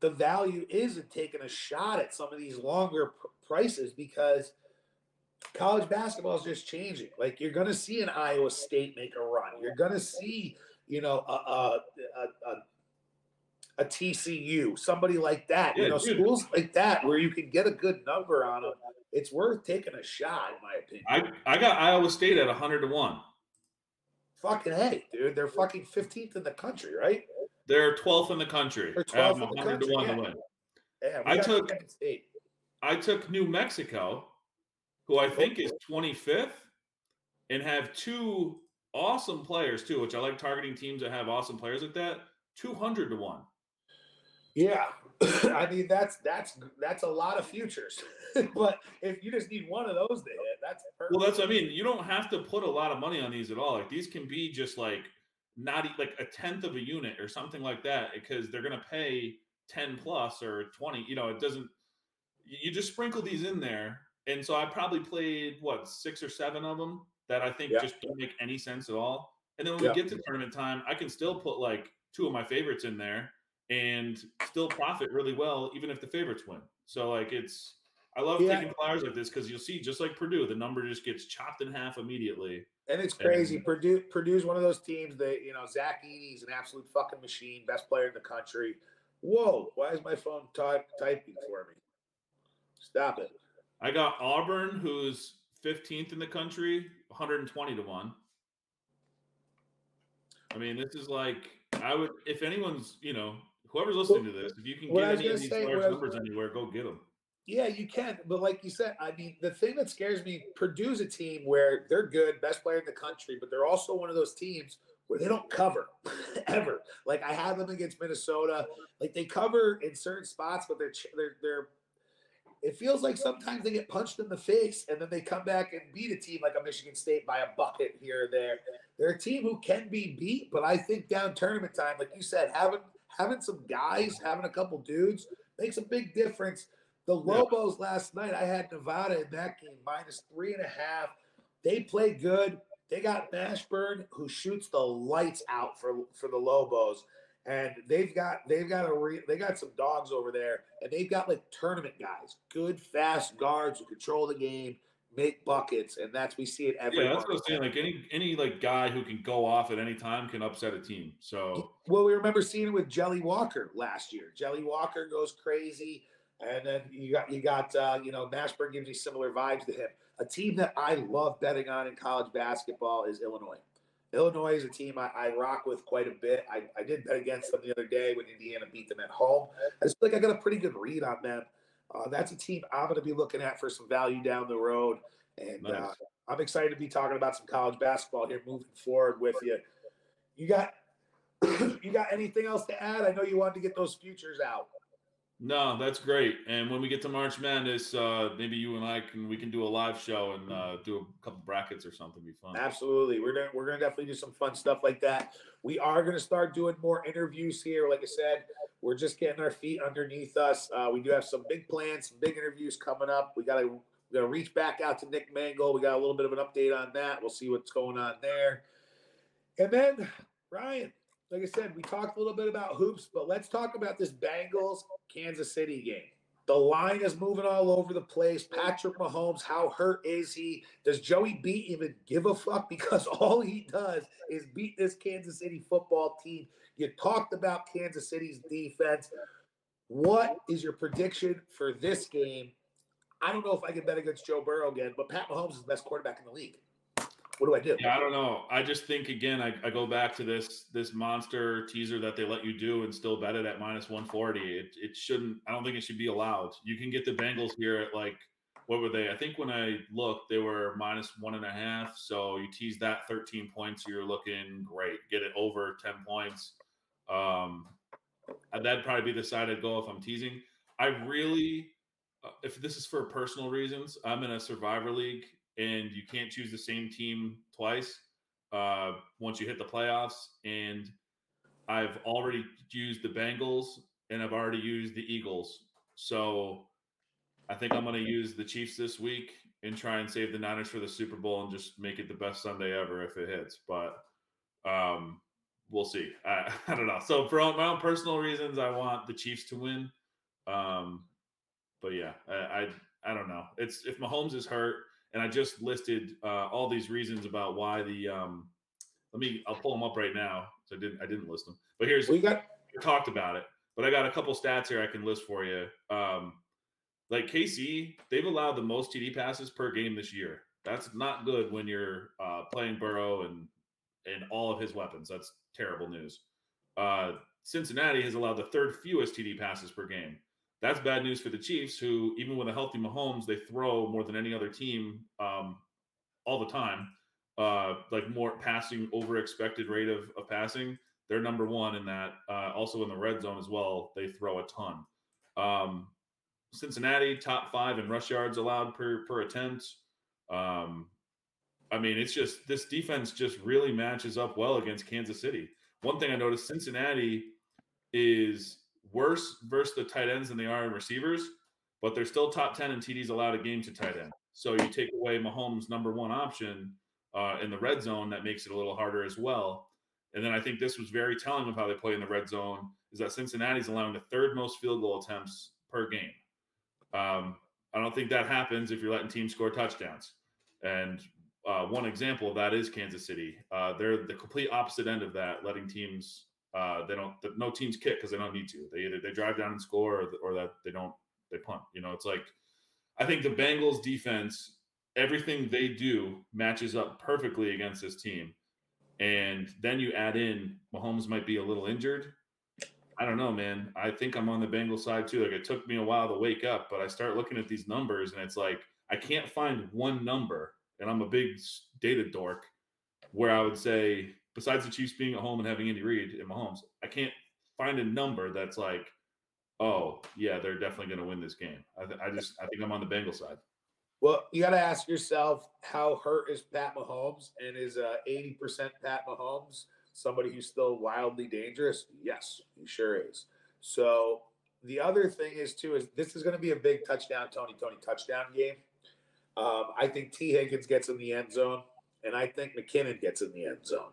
the value is in taking a shot at some of these longer prices because college basketball is just changing. Like you're going to see an Iowa State make a run. You're going to see you know, a, a, a, a, a TCU, somebody like that, Yeah, you know, dude. schools like that where you can get a good number on them. It's worth taking a shot, in my opinion. I I got Iowa State at 100 to one. fucking hey, dude, they're fucking 15th in the country, right? They're 12th in the country. They're I 12th in the 100 to yeah. to win. Yeah, I took- State. I took New Mexico, who I think is 25th, and have two awesome players too, which I like targeting teams that have awesome players like that. 200 to one. Yeah, I mean that's that's that's a lot of futures, but if you just need one of those to hit, that's perfect. Well, that's I mean, you don't have to put a lot of money on these at all. Like these can be just like not like a tenth of a unit or something like that because they're gonna pay 10 plus or 20. You know, it doesn't. You just sprinkle these in there, and so I probably played what six or seven of them that I think Yeah. just don't make any sense at all. And then when Yeah. we get to tournament time, I can still put like two of my favorites in there and still profit really well, even if the favorites win. So like it's. I love Yeah. taking flyers like this because you'll see, just like Purdue, the number just gets chopped in half immediately. And it's crazy. And- Purdue Purdue's one of those teams that you know Zach Edey's an absolute fucking machine, best player in the country. Whoa, why is my phone type, typing for me? Stop it. I got Auburn, who's 15th in the country, 120 to 1. I mean, this is like, I would, if anyone's, you know, whoever's listening to this, if you can get any of these say- large was- numbers anywhere, go get them. Yeah, you can, but like you said, I mean, the thing that scares me, Purdue's a team where they're good, best player in the country, but they're also one of those teams where they don't cover ever. Like I had them against Minnesota, like they cover in certain spots, but they're ch- they're they're. It feels like sometimes they get punched in the face and then they come back and beat a team like a Michigan State by a bucket here or there. They're a team who can be beat, but I think down tournament time, like you said, having having some guys, having a couple dudes makes a big difference. The Yeah. Lobos last night, I had Nevada in that game minus three and a half. They play good. They got Mashburn who shoots the lights out for for the Lobos, and they've got they've got a re, they got some dogs over there, and they've got like tournament guys, good fast guards who control the game, make buckets, and that's we see it every. Yeah, that's what I was saying. Like any, any like guy who can go off at any time can upset a team. So Well, we remember seeing it with Jelly Walker last year. Jelly Walker goes crazy, and then you got you got uh, you know Mashburn gives you similar vibes to him. A team that I love betting on in college basketball is Illinois. Illinois is a team I, I rock with quite a bit. I, I did bet against them the other day when Indiana beat them at home. I just feel like I got a pretty good read on them. Uh, that's a team I'm going to be looking at for some value down the road, and uh, I'm excited to be talking about some college basketball here moving forward with you. You got you got anything else to add? I know you wanted to get those futures out. No, that's great. And when we get to March Madness, uh, maybe you and I can we can do a live show and uh, do a couple brackets or something. Be fun. Absolutely, we're gonna we're gonna definitely do some fun stuff like that. We are gonna start doing more interviews here. Like I said, we're just getting our feet underneath us. Uh, we do have some big plans, some big interviews coming up. We gotta we gotta reach back out to Nick Mangle. We got a little bit of an update on that. We'll see what's going on there. And then Ryan, like I said, we talked a little bit about hoops, but let's talk about this Bengals Kansas City game. The line is moving all over the place. Patrick Mahomes, how hurt is he? Does Joey B even give a fuck? Because all he does is beat this Kansas City football team. You talked about Kansas City's defense. What is your prediction for this game? I don't know if I can bet against Joe Burrow again, but Pat Mahomes is the best quarterback in the league. What do I do? Yeah, I don't know. I just think again, I, I go back to this this monster teaser that they let you do and still bet it at minus one forty. It it shouldn't. I don't think it should be allowed. You can get the Bengals here at like what were they? I think when I looked, they were minus one and a half. So you tease that thirteen points, you're looking great. Get it over ten points. Um, that'd probably be the side I'd go if I'm teasing. I really, uh, if this is for personal reasons, I'm in a survivor league and you can't choose the same team twice uh, once you hit the playoffs. And I've already used the Bengals and I've already used the Eagles. So I think I'm going to use the Chiefs this week and try and save the Niners for the Super Bowl and just make it the best Sunday ever if it hits. But um, we'll see. I, I don't know. So for my own personal reasons, I want the Chiefs to win. Um, but yeah, I, I, I don't know. It's if Mahomes is hurt, and I just listed uh, all these reasons about why the um, let me I'll pull them up right now. So I didn't I didn't list them, but here's we got we talked about it, but I got a couple stats here I can list for you. Um, like KC, they've allowed the most TD passes per game this year. That's not good when you're uh, playing Burrow and and all of his weapons. That's terrible news. Uh, Cincinnati has allowed the third fewest TD passes per game. That's bad news for the Chiefs, who even with a healthy Mahomes, they throw more than any other team um, all the time. Uh, like more passing over expected rate of, of passing. They're number one in that. Uh, also in the red zone as well, they throw a ton. Um, Cincinnati top five in rush yards allowed per per attempt. Um, I mean, it's just this defense just really matches up well against Kansas City. One thing I noticed Cincinnati is worse versus the tight ends than they are in receivers, but they're still top 10 in TDs allowed a game to tight end. So you take away Mahomes' number one option uh, in the red zone, that makes it a little harder as well. And then I think this was very telling of how they play in the red zone is that Cincinnati's allowing the third most field goal attempts per game. Um, I don't think that happens if you're letting teams score touchdowns. And uh, one example of that is Kansas City. Uh, they're the complete opposite end of that, letting teams uh, they don't the, no teams kick because they don't need to. They either they drive down and score or, or that they don't they punt. You know, it's like I think the Bengals defense everything they do matches up perfectly against this team. And then you add in Mahomes might be a little injured. I don't know, man. I think I'm on the Bengals side too. Like it took me a while to wake up, but I start looking at these numbers and it's like I can't find one number and I'm a big data dork, where I would say, besides the Chiefs being at home and having Andy Reid and Mahomes, I can't find a number that's like, oh yeah, they're definitely going to win this game. I, th- I, just I think I'm on the Bengals side. Well, you got to ask yourself how hurt is Pat Mahomes, and is uh, eighty percent Pat Mahomes somebody who's still wildly dangerous? Yes, he sure is. So the other thing is too is this is going to be a big touchdown, Tony Tony touchdown game. Um, I think T Higgins gets in the end zone, and I think McKinnon gets in the end zone.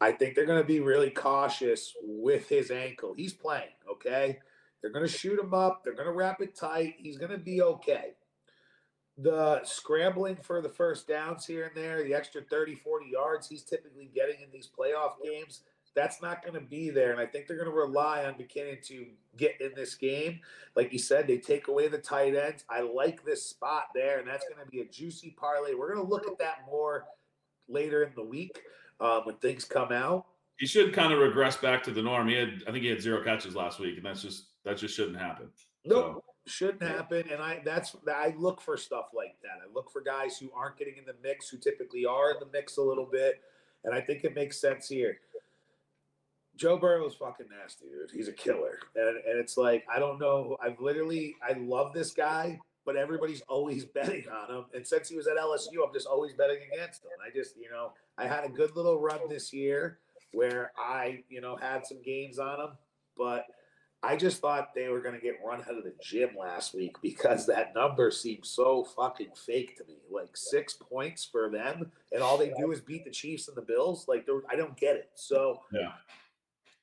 I think they're going to be really cautious with his ankle. He's playing, okay? They're going to shoot him up. They're going to wrap it tight. He's going to be okay. The scrambling for the first downs here and there, the extra 30, 40 yards he's typically getting in these playoff games, that's not going to be there. And I think they're going to rely on McKinnon to get in this game. Like you said, they take away the tight ends. I like this spot there, and that's going to be a juicy parlay. We're going to look at that more later in the week um, when things come out. He should kind of regress back to the norm. He had, I think, he had zero catches last week, and that's just that just shouldn't happen. No, nope. so, shouldn't happen. And I that's I look for stuff like that. I look for guys who aren't getting in the mix, who typically are in the mix a little bit, and I think it makes sense here. Joe Burrow is fucking nasty, dude. He's a killer. And, and it's like, I don't know. I've literally, I love this guy, but everybody's always betting on him. And since he was at LSU, I'm just always betting against him. I just, you know, I had a good little run this year where I, you know, had some games on him, but I just thought they were going to get run out of the gym last week because that number seemed so fucking fake to me. Like six points for them, and all they do is beat the Chiefs and the Bills. Like, I don't get it. So, yeah.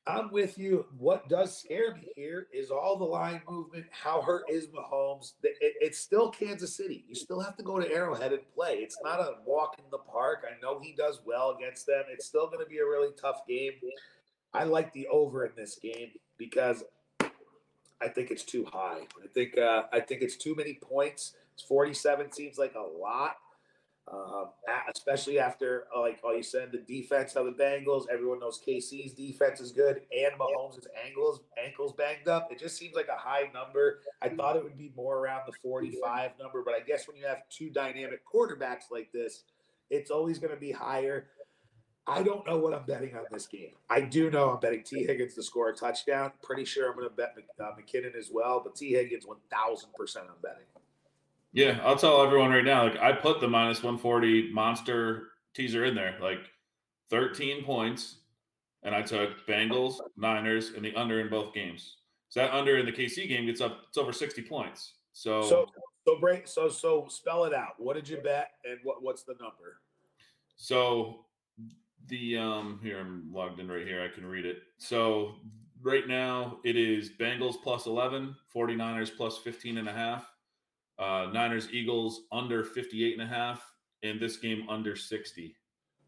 I'm with you. What does scare me here is all the line movement. How hurt is Mahomes? It, it's still Kansas City. You still have to go to Arrowhead and play. It's not a walk in the park. I know he does well against them. It's still going to be a really tough game. I like the over in this game because I think it's too high. I think uh, I think it's too many points. It's 47 seems like a lot. Um, especially after, uh, like all you said, the defense of the Bengals. Everyone knows KC's defense is good, and Mahomes' ankles ankles banged up. It just seems like a high number. I thought it would be more around the 45 number, but I guess when you have two dynamic quarterbacks like this, it's always going to be higher. I don't know what I'm betting on this game. I do know I'm betting T. Higgins to score a touchdown. Pretty sure I'm going to bet uh, McKinnon as well, but T. Higgins 1,000% I'm betting. Yeah, I'll tell everyone right now. Like I put the minus 140 monster teaser in there, like 13 points, and I took Bengals, Niners, and the under in both games. So that under in the KC game gets up. It's over 60 points. So So, so break. So, so spell it out. What did you bet, and what what's the number? So the um here I'm logged in right here. I can read it. So right now it is Bengals plus 11, 49ers plus 15 and a half, uh Niners Eagles under 58 and a half, and this game under 60,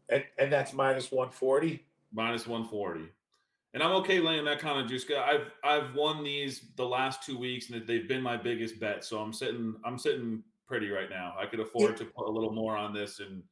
And and that's minus 140. minus 140. And I'm okay laying that kind of juice. I've I've won these the last two weeks, and they've been my biggest bet. So I'm sitting I'm sitting pretty right now. I could afford to put a little more on this, and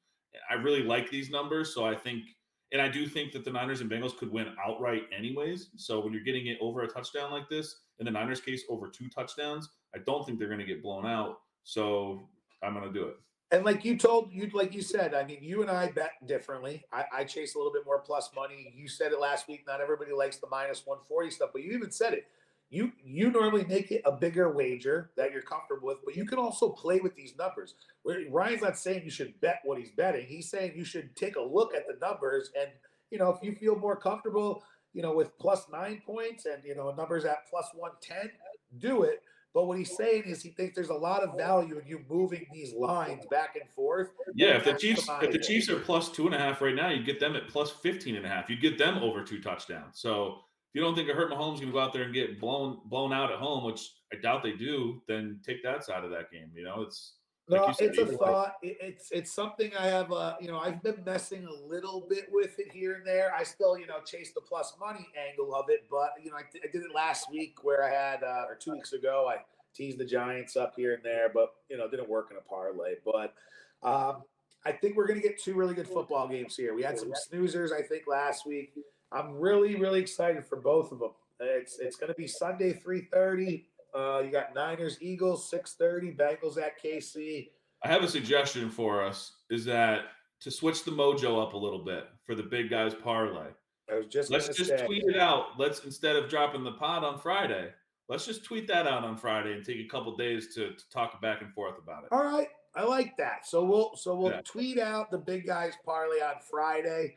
I really like these numbers. So I think, and I do think that the Niners and Bengals could win outright anyways. So when you're getting it over a touchdown like this, in the Niners case, over two touchdowns, I don't think they're going to get blown out. So I'm going to do it. And like you told you, like you said, I mean, you and I bet differently. I, I chase a little bit more plus money. You said it last week. Not everybody likes the minus 140 stuff, but you even said it. You you normally make it a bigger wager that you're comfortable with, but you can also play with these numbers. Where Ryan's not saying you should bet what he's betting. He's saying you should take a look at the numbers and you know if you feel more comfortable, you know, with plus nine points and you know numbers at plus 110, do it. But what he's saying is he thinks there's a lot of value in you moving these lines back and forth. Yeah, if the Chiefs if the. Chiefs are plus two and a half right now, you get them at plus 15 and a half. You get them over two touchdowns. So if you don't think a hurt Mahomes gonna go out there and get blown blown out at home, which I doubt they do, then take that side of that game. You know, it's No, said, it's a thought. It- It's it's something I have. Uh, you know, I've been messing a little bit with it here and there. I still, you know, chase the plus money angle of it, but you know, I, I did it last week where I had, uh, or two weeks ago, I teased the Giants up here and there, but you know, didn't work in a parlay. But um, I think we're gonna get two really good football games here. We had some snoozers, I think, last week. I'm really, really excited for both of them. It's it's gonna be Sunday, three thirty. Uh, you got Niners, Eagles, six thirty. Bengals at KC. I have a suggestion for us is that to switch the mojo up a little bit for the big guys parlay. I was just Let's just say, tweet it out. Let's instead of dropping the pod on Friday, let's just tweet that out on Friday and take a couple days to, to talk back and forth about it. All right, I like that. So we'll so we'll Yeah. tweet out the big guys parlay on Friday.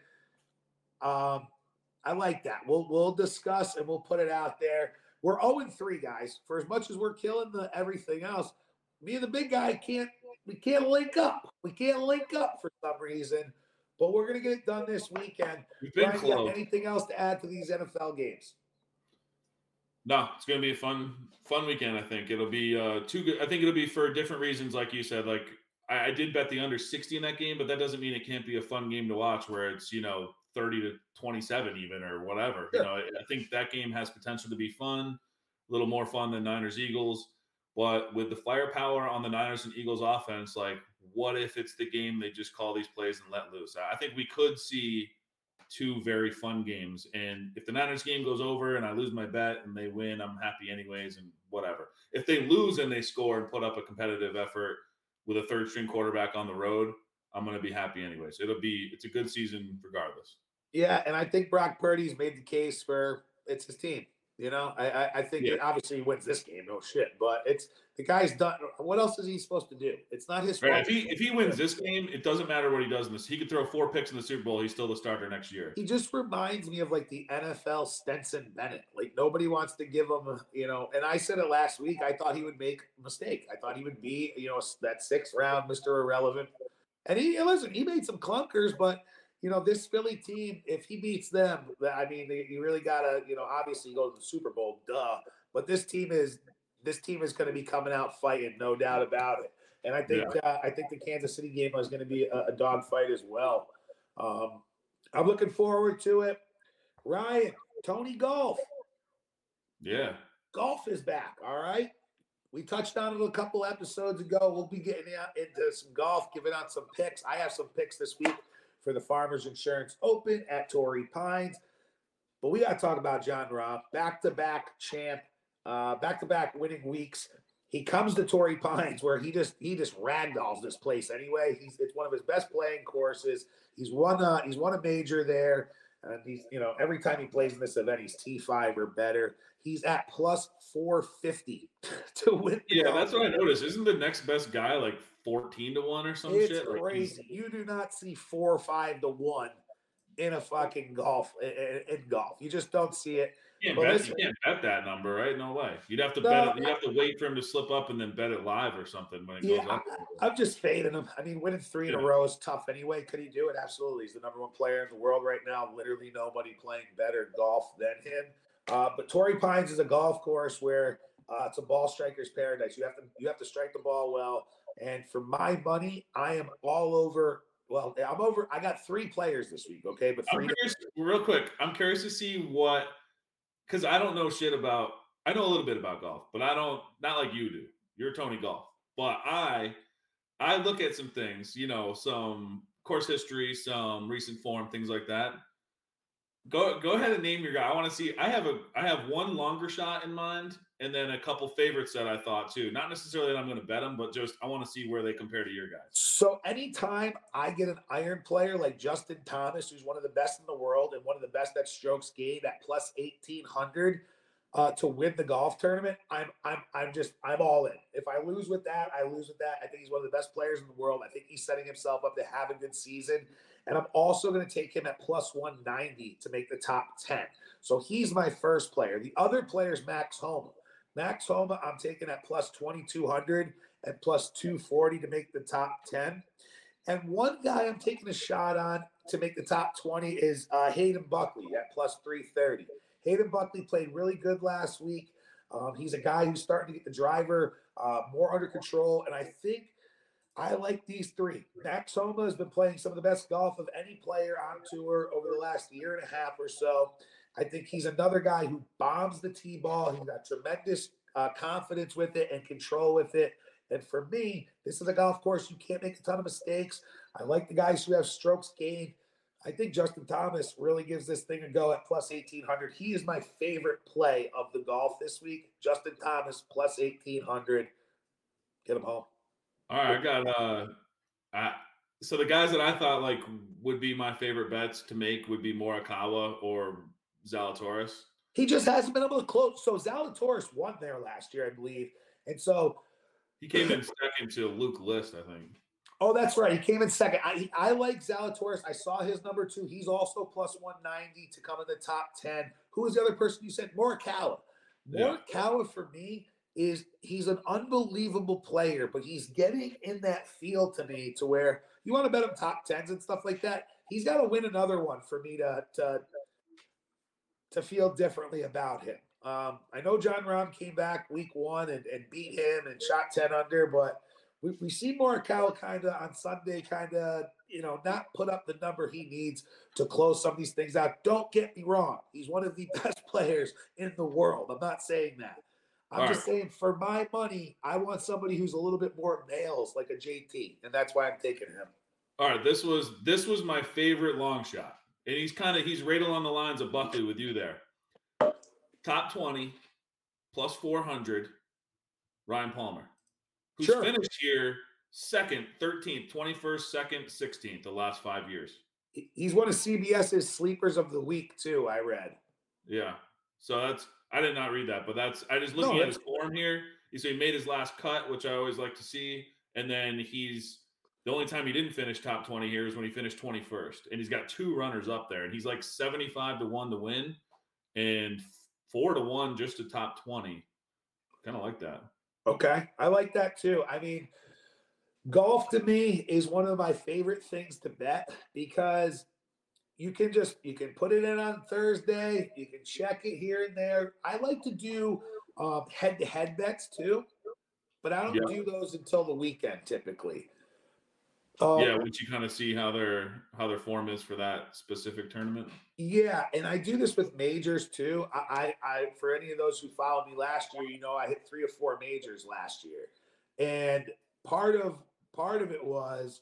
Um, I like that. We'll we'll discuss and we'll put it out there. We're 0 3, guys. For as much as we're killing the everything else, me and the big guy can't we can't link up. We can't link up for some reason. But we're gonna get it done this weekend. We've been Brian, close. anything else to add to these NFL games? No, it's gonna be a fun, fun weekend. I think it'll be uh two good. I think it'll be for different reasons, like you said. Like I, I did bet the under sixty in that game, but that doesn't mean it can't be a fun game to watch where it's you know thirty to twenty seven even or whatever. Sure. You know, I I think that game has potential to be fun, a little more fun than Niners Eagles. But with the firepower on the Niners and Eagles offense, like what if it's the game they just call these plays and let loose? I I think we could see two very fun games. And if the Niners game goes over and I lose my bet and they win, I'm happy anyways and whatever. If they lose and they score and put up a competitive effort with a third string quarterback on the road, I'm going to be happy anyways. It'll be it's a good season regardless. Yeah, and I think Brock Purdy's made the case for it's his team. You know, I I, I think Yeah. obviously he wins this game, no shit. But it's the guy's done. What else is he supposed to do? It's not his Right? fault. If he if he wins this game, it doesn't matter what he does in this. He could throw four picks in the Super Bowl. He's still the starter next year. He just reminds me of like the NFL Stetson Bennett. Like nobody wants to give him, you know. And I said it last week. I thought he would make a mistake. I thought he would be, you know, that sixth round Mister Irrelevant. And he listen, he made some clunkers, but you know, this Philly team, if he beats them, I mean, you really gotta, you know, obviously go to the Super Bowl, duh. But this team is this team is going to be coming out fighting, no doubt about it. And I think uh, I think the Kansas City game is going to be a, a dog fight as well. Um, I'm looking forward to it. Ryan, Tony Golf, Yeah. golf is back. All right. We touched on it a couple episodes ago. We'll be getting out into some golf, giving out some picks. I have some picks this week for the Farmers Insurance Open at Torrey Pines. But we got to talk about Jon Rahm, back to back champ, uh, back to back winning weeks. he comes to Torrey Pines where he just he just ragdolls this place anyway. He's it's one of his best playing courses. He's won a he's won a major there. And he's, you know, every time he plays in this event, he's T5 or better. He's at plus 450 to win. Yeah, that's what I noticed. Isn't the next best guy like 14 to 1 or some it's shit? crazy. Like you do not see four or five to one in a fucking golf in, in golf. You just don't see it. You can't, bet, you can't bet that number, right? No way. You'd have to no, bet it. You have to wait for him to slip up and then bet it live or something when it yeah, goes up. I, am just fading him. I mean, winning three in a row is tough anyway. Could he do it? Absolutely. He's the number one player in the world right now. Literally nobody playing better golf than him. Uh, but Torrey Pines is a golf course where uh, it's a ball striker's paradise. You have to you have to strike the ball well. And for my money, I am all over well, I'm over. I got three players this week. Okay, but three. Curious, real quick, I'm curious to see what because I don't know shit about. I know a little bit about golf, but I don't not like you do. You're Tony Golf, but I I look at some things. You know, some course history, some recent form, things like that. Go go ahead and name your guy. I want to see. I have a I have one longer shot in mind, and then a couple favorites that I thought too. Not necessarily that I'm going to bet them, but just I want to see where they compare to your guys. So anytime I get an iron player like Justin Thomas, who's one of the best in the world and one of the best at strokes gained at plus eighteen hundred uh, to win the golf tournament, I'm I'm I'm just I'm all in. If I lose with that, I lose with that. I think he's one of the best players in the world. I think he's setting himself up to have a good season. And I'm also going to take him at plus 190 to make the top 10. So he's my first player. The other player is Max Homa. Max Homa, I'm taking at plus 2200 and plus 240 to make the top 10. And one guy I'm taking a shot on to make the top 20 is uh, Hayden Buckley at plus 330. Hayden Buckley played really good last week. Um, he's a guy who's starting to get the driver uh, more under control. And I think I like these three. Max Homa has been playing some of the best golf of any player on tour over the last year and a half or so. I think he's another guy who bombs the tee ball. He's got tremendous uh, confidence with it and control with it. And for me, this is a golf course you can't make a ton of mistakes. I like the guys who have strokes gained. I think Justin Thomas really gives this thing a go at plus 1800. He is my favorite play of the golf this week. Justin Thomas plus 1800. Get him home. All right, I got uh, I, so the guys that I thought like would be my favorite bets to make would be Morikawa or Zalatoris. He just hasn't been able to close. So Zalatoris won there last year, I believe, and so he came in second to Luke List, I think. Oh, that's right. He came in second. I, I like Zalatoris. I saw his number two. He's also plus 190 to come in the top 10. Who was the other person you said? Morikawa. Morikawa yeah. for me is he's an unbelievable player, but he's getting in that field to me to where you want to bet him top tens and stuff like that. He's got to win another one for me to to to feel differently about him. Um, I know Jon Rahm came back week one and, and beat him and shot 10 under, but we, we see Morikawa kind of on Sunday, kind of, you know, not put up the number he needs to close some of these things out. Don't get me wrong. He's one of the best players in the world. I'm not saying that. I'm All just right. saying, for my money, I want somebody who's a little bit more males, like a JT, and that's why I'm taking him. All right, this was this was my favorite long shot, and he's kind of he's right along the lines of Buckley with you there. Top twenty, plus four hundred, Ryan Palmer, who's sure. finished here second, thirteenth, twenty first, second, sixteenth, the last five years. He's one of CBS's sleepers of the week too. I read. Yeah, so that's I did not read that, but that's I just looking no, at his form here. He so he made his last cut, which I always like to see, and then he's the only time he didn't finish top 20 here is when he finished 21st. And he's got two runners up there, and he's like 75 to 1 to win and 4 to 1 just to top 20. Kind of like that. Okay. I like that too. I mean, golf to me is one of my favorite things to bet because you can just you can put it in on Thursday. You can check it here and there. I like to do um, head-to-head bets too, but I don't yeah. do those until the weekend typically. Um, yeah, once you kind of see how their how their form is for that specific tournament. Yeah, and I do this with majors too. I, I, I for any of those who followed me last year, you know, I hit three or four majors last year, and part of part of it was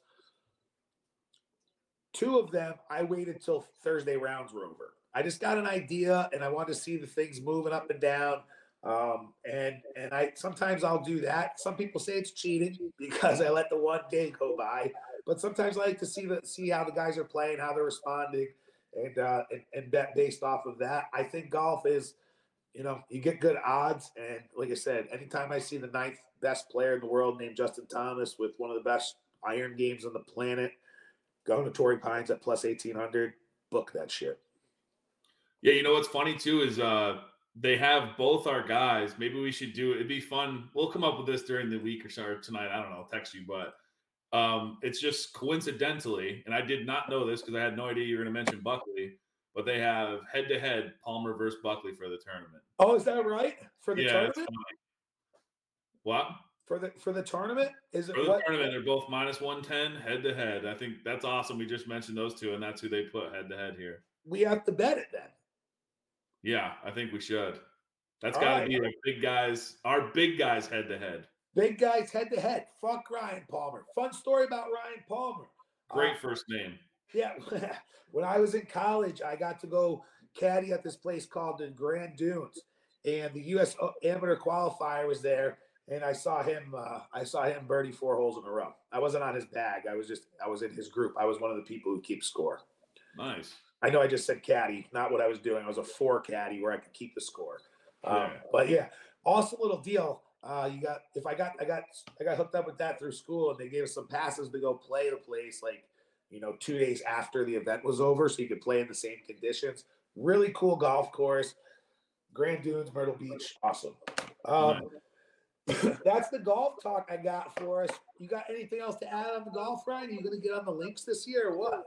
Two of them, I waited till Thursday rounds were over. I just got an idea and I wanted to see the things moving up and down. Um, and and I sometimes I'll do that. Some people say it's cheating because I let the one day go by, but sometimes I like to see the see how the guys are playing, how they're responding, and uh, and, and bet based off of that. I think golf is, you know, you get good odds, and like I said, anytime I see the ninth best player in the world named Justin Thomas with one of the best iron games on the planet, going to Torrey Pines at plus eighteen hundred, book that shit. Yeah, you know what's funny too is uh they have both our guys. Maybe we should do it. It'd be fun. We'll come up with this during the week or so or tonight. I don't know. I'll text you, but um, it's just coincidentally, and I did not know this because I had no idea you were going to mention Buckley, but they have head to head Palmer versus Buckley for the tournament. Oh, is that right for the yeah, tournament? What? For the for the tournament, is it For the what? tournament, they're both minus one ten head to head. I think that's awesome. We just mentioned those two, and that's who they put head to head here. We have to bet it then. Yeah, I think we should. That's got to right. be our big guys, our big guys head to head. Big guys head to head. Fuck Ryan Palmer. Fun story about Ryan Palmer. Great Uh, first name. Yeah, when I was in college, I got to go caddy at this place called the Grand Dunes, and the U.S. amateur qualifier was there, and I saw him. Uh, I saw him birdie four holes in a row. I wasn't on his bag. I was just. I was in his group. I was one of the people who keep score. Nice. I know I just said caddy, not what I was doing. I was a four caddy where I could keep the score. Um, Yeah. But yeah, awesome little deal. Uh, you got if I got I got I got hooked up with that through school, and they gave us some passes to go play the place like you know two days after the event was over, so you could play in the same conditions. Really cool golf course, Grand Dunes, Myrtle Beach, awesome. Um, that's the golf talk I got for us. You got anything else to add on the golf ride? Are you going to get on the links this year or what?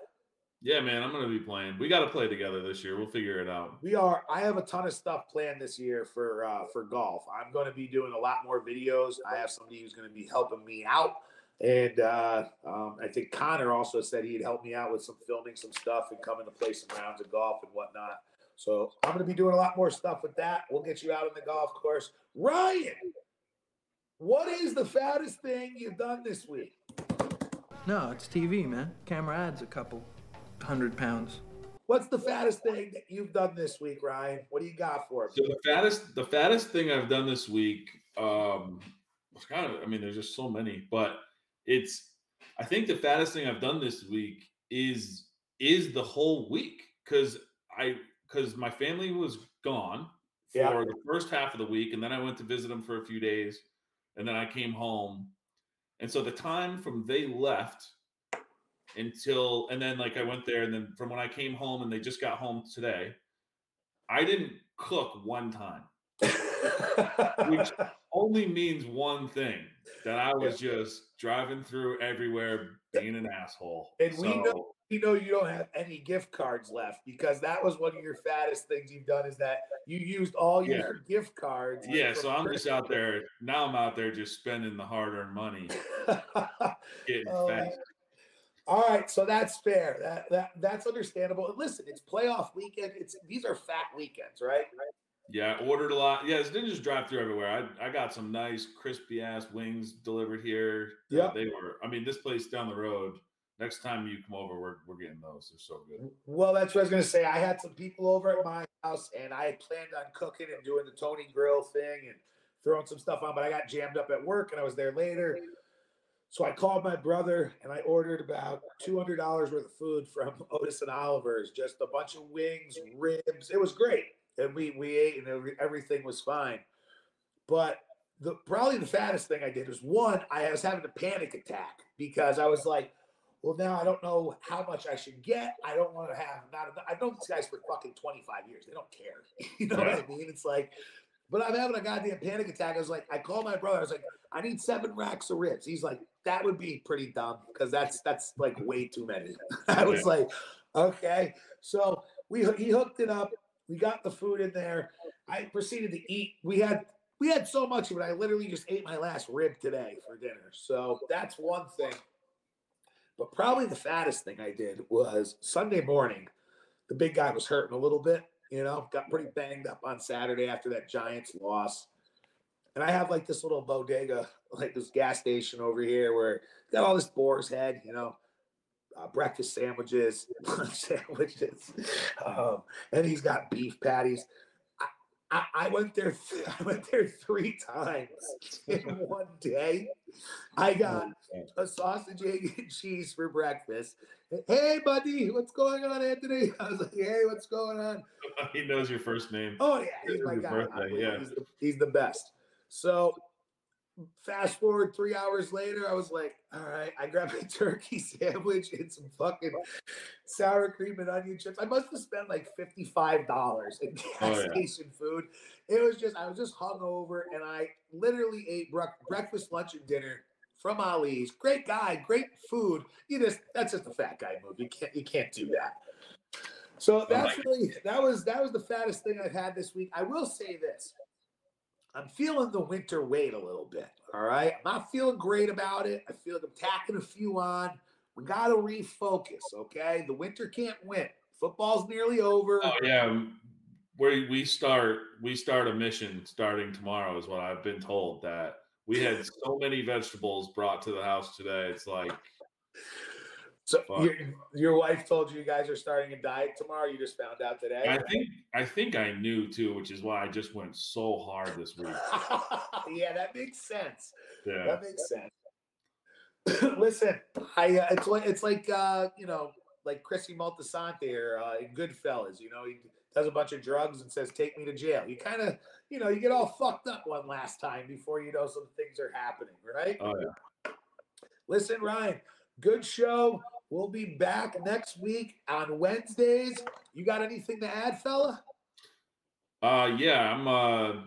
Yeah, man, I'm gonna be playing. We got to play together this year. We'll figure it out. We are. I have a ton of stuff planned this year for uh, for golf. I'm going to be doing a lot more videos. I have somebody who's going to be helping me out, and uh, um, I think Connor also said he'd help me out with some filming some stuff and coming to play some rounds of golf and whatnot. So I'm going to be doing a lot more stuff with that. We'll get you out on the golf course, Ryan. What is the fattest thing you've done this week? No, it's TV, man. Camera adds a couple hundred pounds. What's the fattest thing that you've done this week, Ryan? What do you got for me? So the fattest, the fattest thing I've done this week, um, it's kind of, I mean, there's just so many, but it's, I think the fattest thing I've done this week is is the whole week because I because my family was gone for Yeah. the first half of the week, and then I went to visit them for a few days, and then I came home, and so the time from they left until and then like I went there, and then from when I came home and they just got home today, I didn't cook one time Which- only means one thing that I was just driving through everywhere being an asshole. And we know- So, you know you don't have any gift cards left because that was one of your fattest things you've done is that you used all your Yeah. gift cards. yeah, so I'm just out there now. I'm out there just spending the hard-earned money, getting Oh, fat. all right, so that's fair. That that that's understandable. And listen, it's playoff weekend. It's these are fat weekends, right? Yeah, I ordered a lot. Yeah, it didn't just drive through everywhere. I, I got some nice crispy ass wings delivered here. Uh, Yeah. they were. I mean, this place down the road. Next time you come over, we're we're getting those. They're so good. Well, that's what I was gonna say. I had some people over at my house, and I planned on cooking and doing the Tony Grill thing and throwing some stuff on, but I got jammed up at work, and I was there later. So I called my brother, and I ordered about two hundred dollars worth of food from Otis and Oliver's, just a bunch of wings, ribs. It was great, and we we ate, and everything was fine. But the probably the fattest thing I did was one, I was having a panic attack because I was like, well, now I don't know how much I should get. I don't want to have not. enough- I've known these guys for fucking 25 years. They don't care. You know what I mean? It's like, but I'm having a goddamn panic attack. I was like, I called my brother. I was like, I need seven racks of ribs. He's like, that would be pretty dumb because that's that's like way too many. I was Yeah. like, okay. So we he hooked it up. We got the food in there. I proceeded to eat. We had we had so much of it. I literally just ate my last rib today for dinner. So that's one thing. But probably the fattest thing I did was Sunday morning. The big guy was hurting a little bit, you know, got pretty banged up on Saturday after that Giants loss. And I have like this little bodega, like this gas station over here where got all this boar's head, you know, uh, breakfast sandwiches, lunch sandwiches, um, and he's got beef patties. I, I, went there. I went there three times in one day. I got a sausage, egg, and cheese for breakfast. Hey, buddy, what's going on, Anthony? I was like, hey, what's going on? he knows your first name. Oh yeah, he's my guy. birthday, yeah. He's the, he's the best. So fast forward three hours later, I was like, all right, I grabbed a turkey sandwich and some fucking sour cream and onion chips. I must have spent like $55 in oh, gas Oh, yeah. station food. It was just, I was just hungover and I literally ate brec- breakfast, lunch, and dinner from Ali's. Great guy, great food. You just that's just a fat guy move. You can't you can't do that. So oh that's really that was that was the fattest thing I've had this week. I will say this. I'm feeling the winter weight a little bit. All right. I'm not feeling great about it. I feel like I'm tacking a few on. We got to refocus. Okay. The winter can't win. Football's nearly over. Oh yeah, we we start we start a mission starting tomorrow is what I've been told that we had so many vegetables brought to the house today. It's like so fuck. your, your wife told you you guys are starting a diet tomorrow. You just found out today. I think I think I knew too, which is why I just went so hard this week. yeah, that makes sense. Yeah. That makes sense. Listen, I uh, it's like it's like uh, you know, like Chrissy Moltisanti or uh, in Goodfellas. You know, he does a bunch of drugs and says, "Take me to jail." You kind of, you know, you get all fucked up one last time before you know some things are happening, right? Oh yeah. Listen, Ryan, good show. We'll be back next week on Wednesdays. You got anything to add, fella? Uh yeah, I'm uh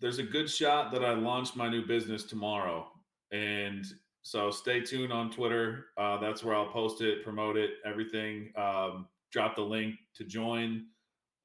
there's a good shot that I launch my new business tomorrow. And so stay tuned on Twitter. Uh that's where I'll post it, promote it, everything. Um drop the link to join.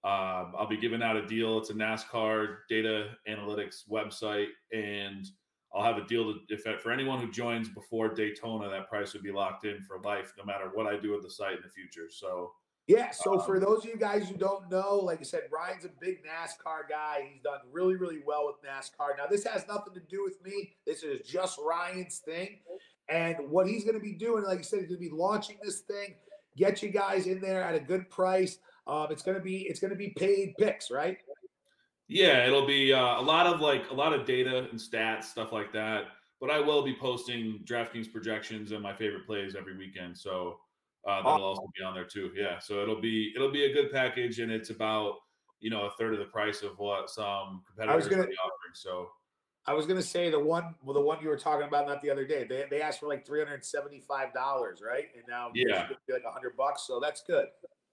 Um, I'll be giving out a deal. It's a NASCAR data analytics website, and I'll have a deal to, if for anyone who joins before Daytona, that price would be locked in for life, no matter what I do with the site in the future. So Yeah. So for Um, those of you guys who don't know, like I said, Ryan's a big NASCAR guy. He's done really, really well with NASCAR. Now, this has nothing to do with me. This is just Ryan's thing. And what he's going to be doing, like I said, he's going to be launching this thing. Get you guys in there at a good price. Um, it's going to be it's going to be paid picks, right? Yeah, it'll be uh, a lot of like a lot of data and stats, stuff like that. But I will be posting DraftKings projections and my favorite plays every weekend. So uh, that'll also be on there too. Yeah, so it'll be it'll be a good package, and it's about you know a third of the price of what some competitors gonna- are offering. So I was going to say the one, well, the one you were talking about not the other day. They, they asked for like three hundred seventy-five dollars, right? And now Yeah. gonna be like a hundred bucks, so that's good.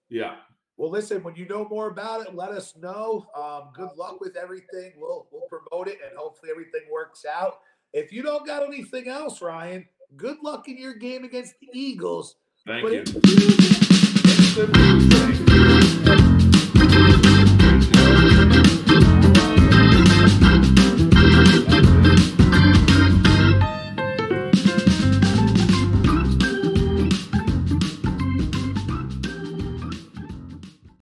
yeah, Well, listen, when you know more about it, let us know. Um, good luck with everything. We'll we'll promote it and hopefully everything works out. If you don't got anything else, Ryan, good luck in your game against the Eagles. thank But you.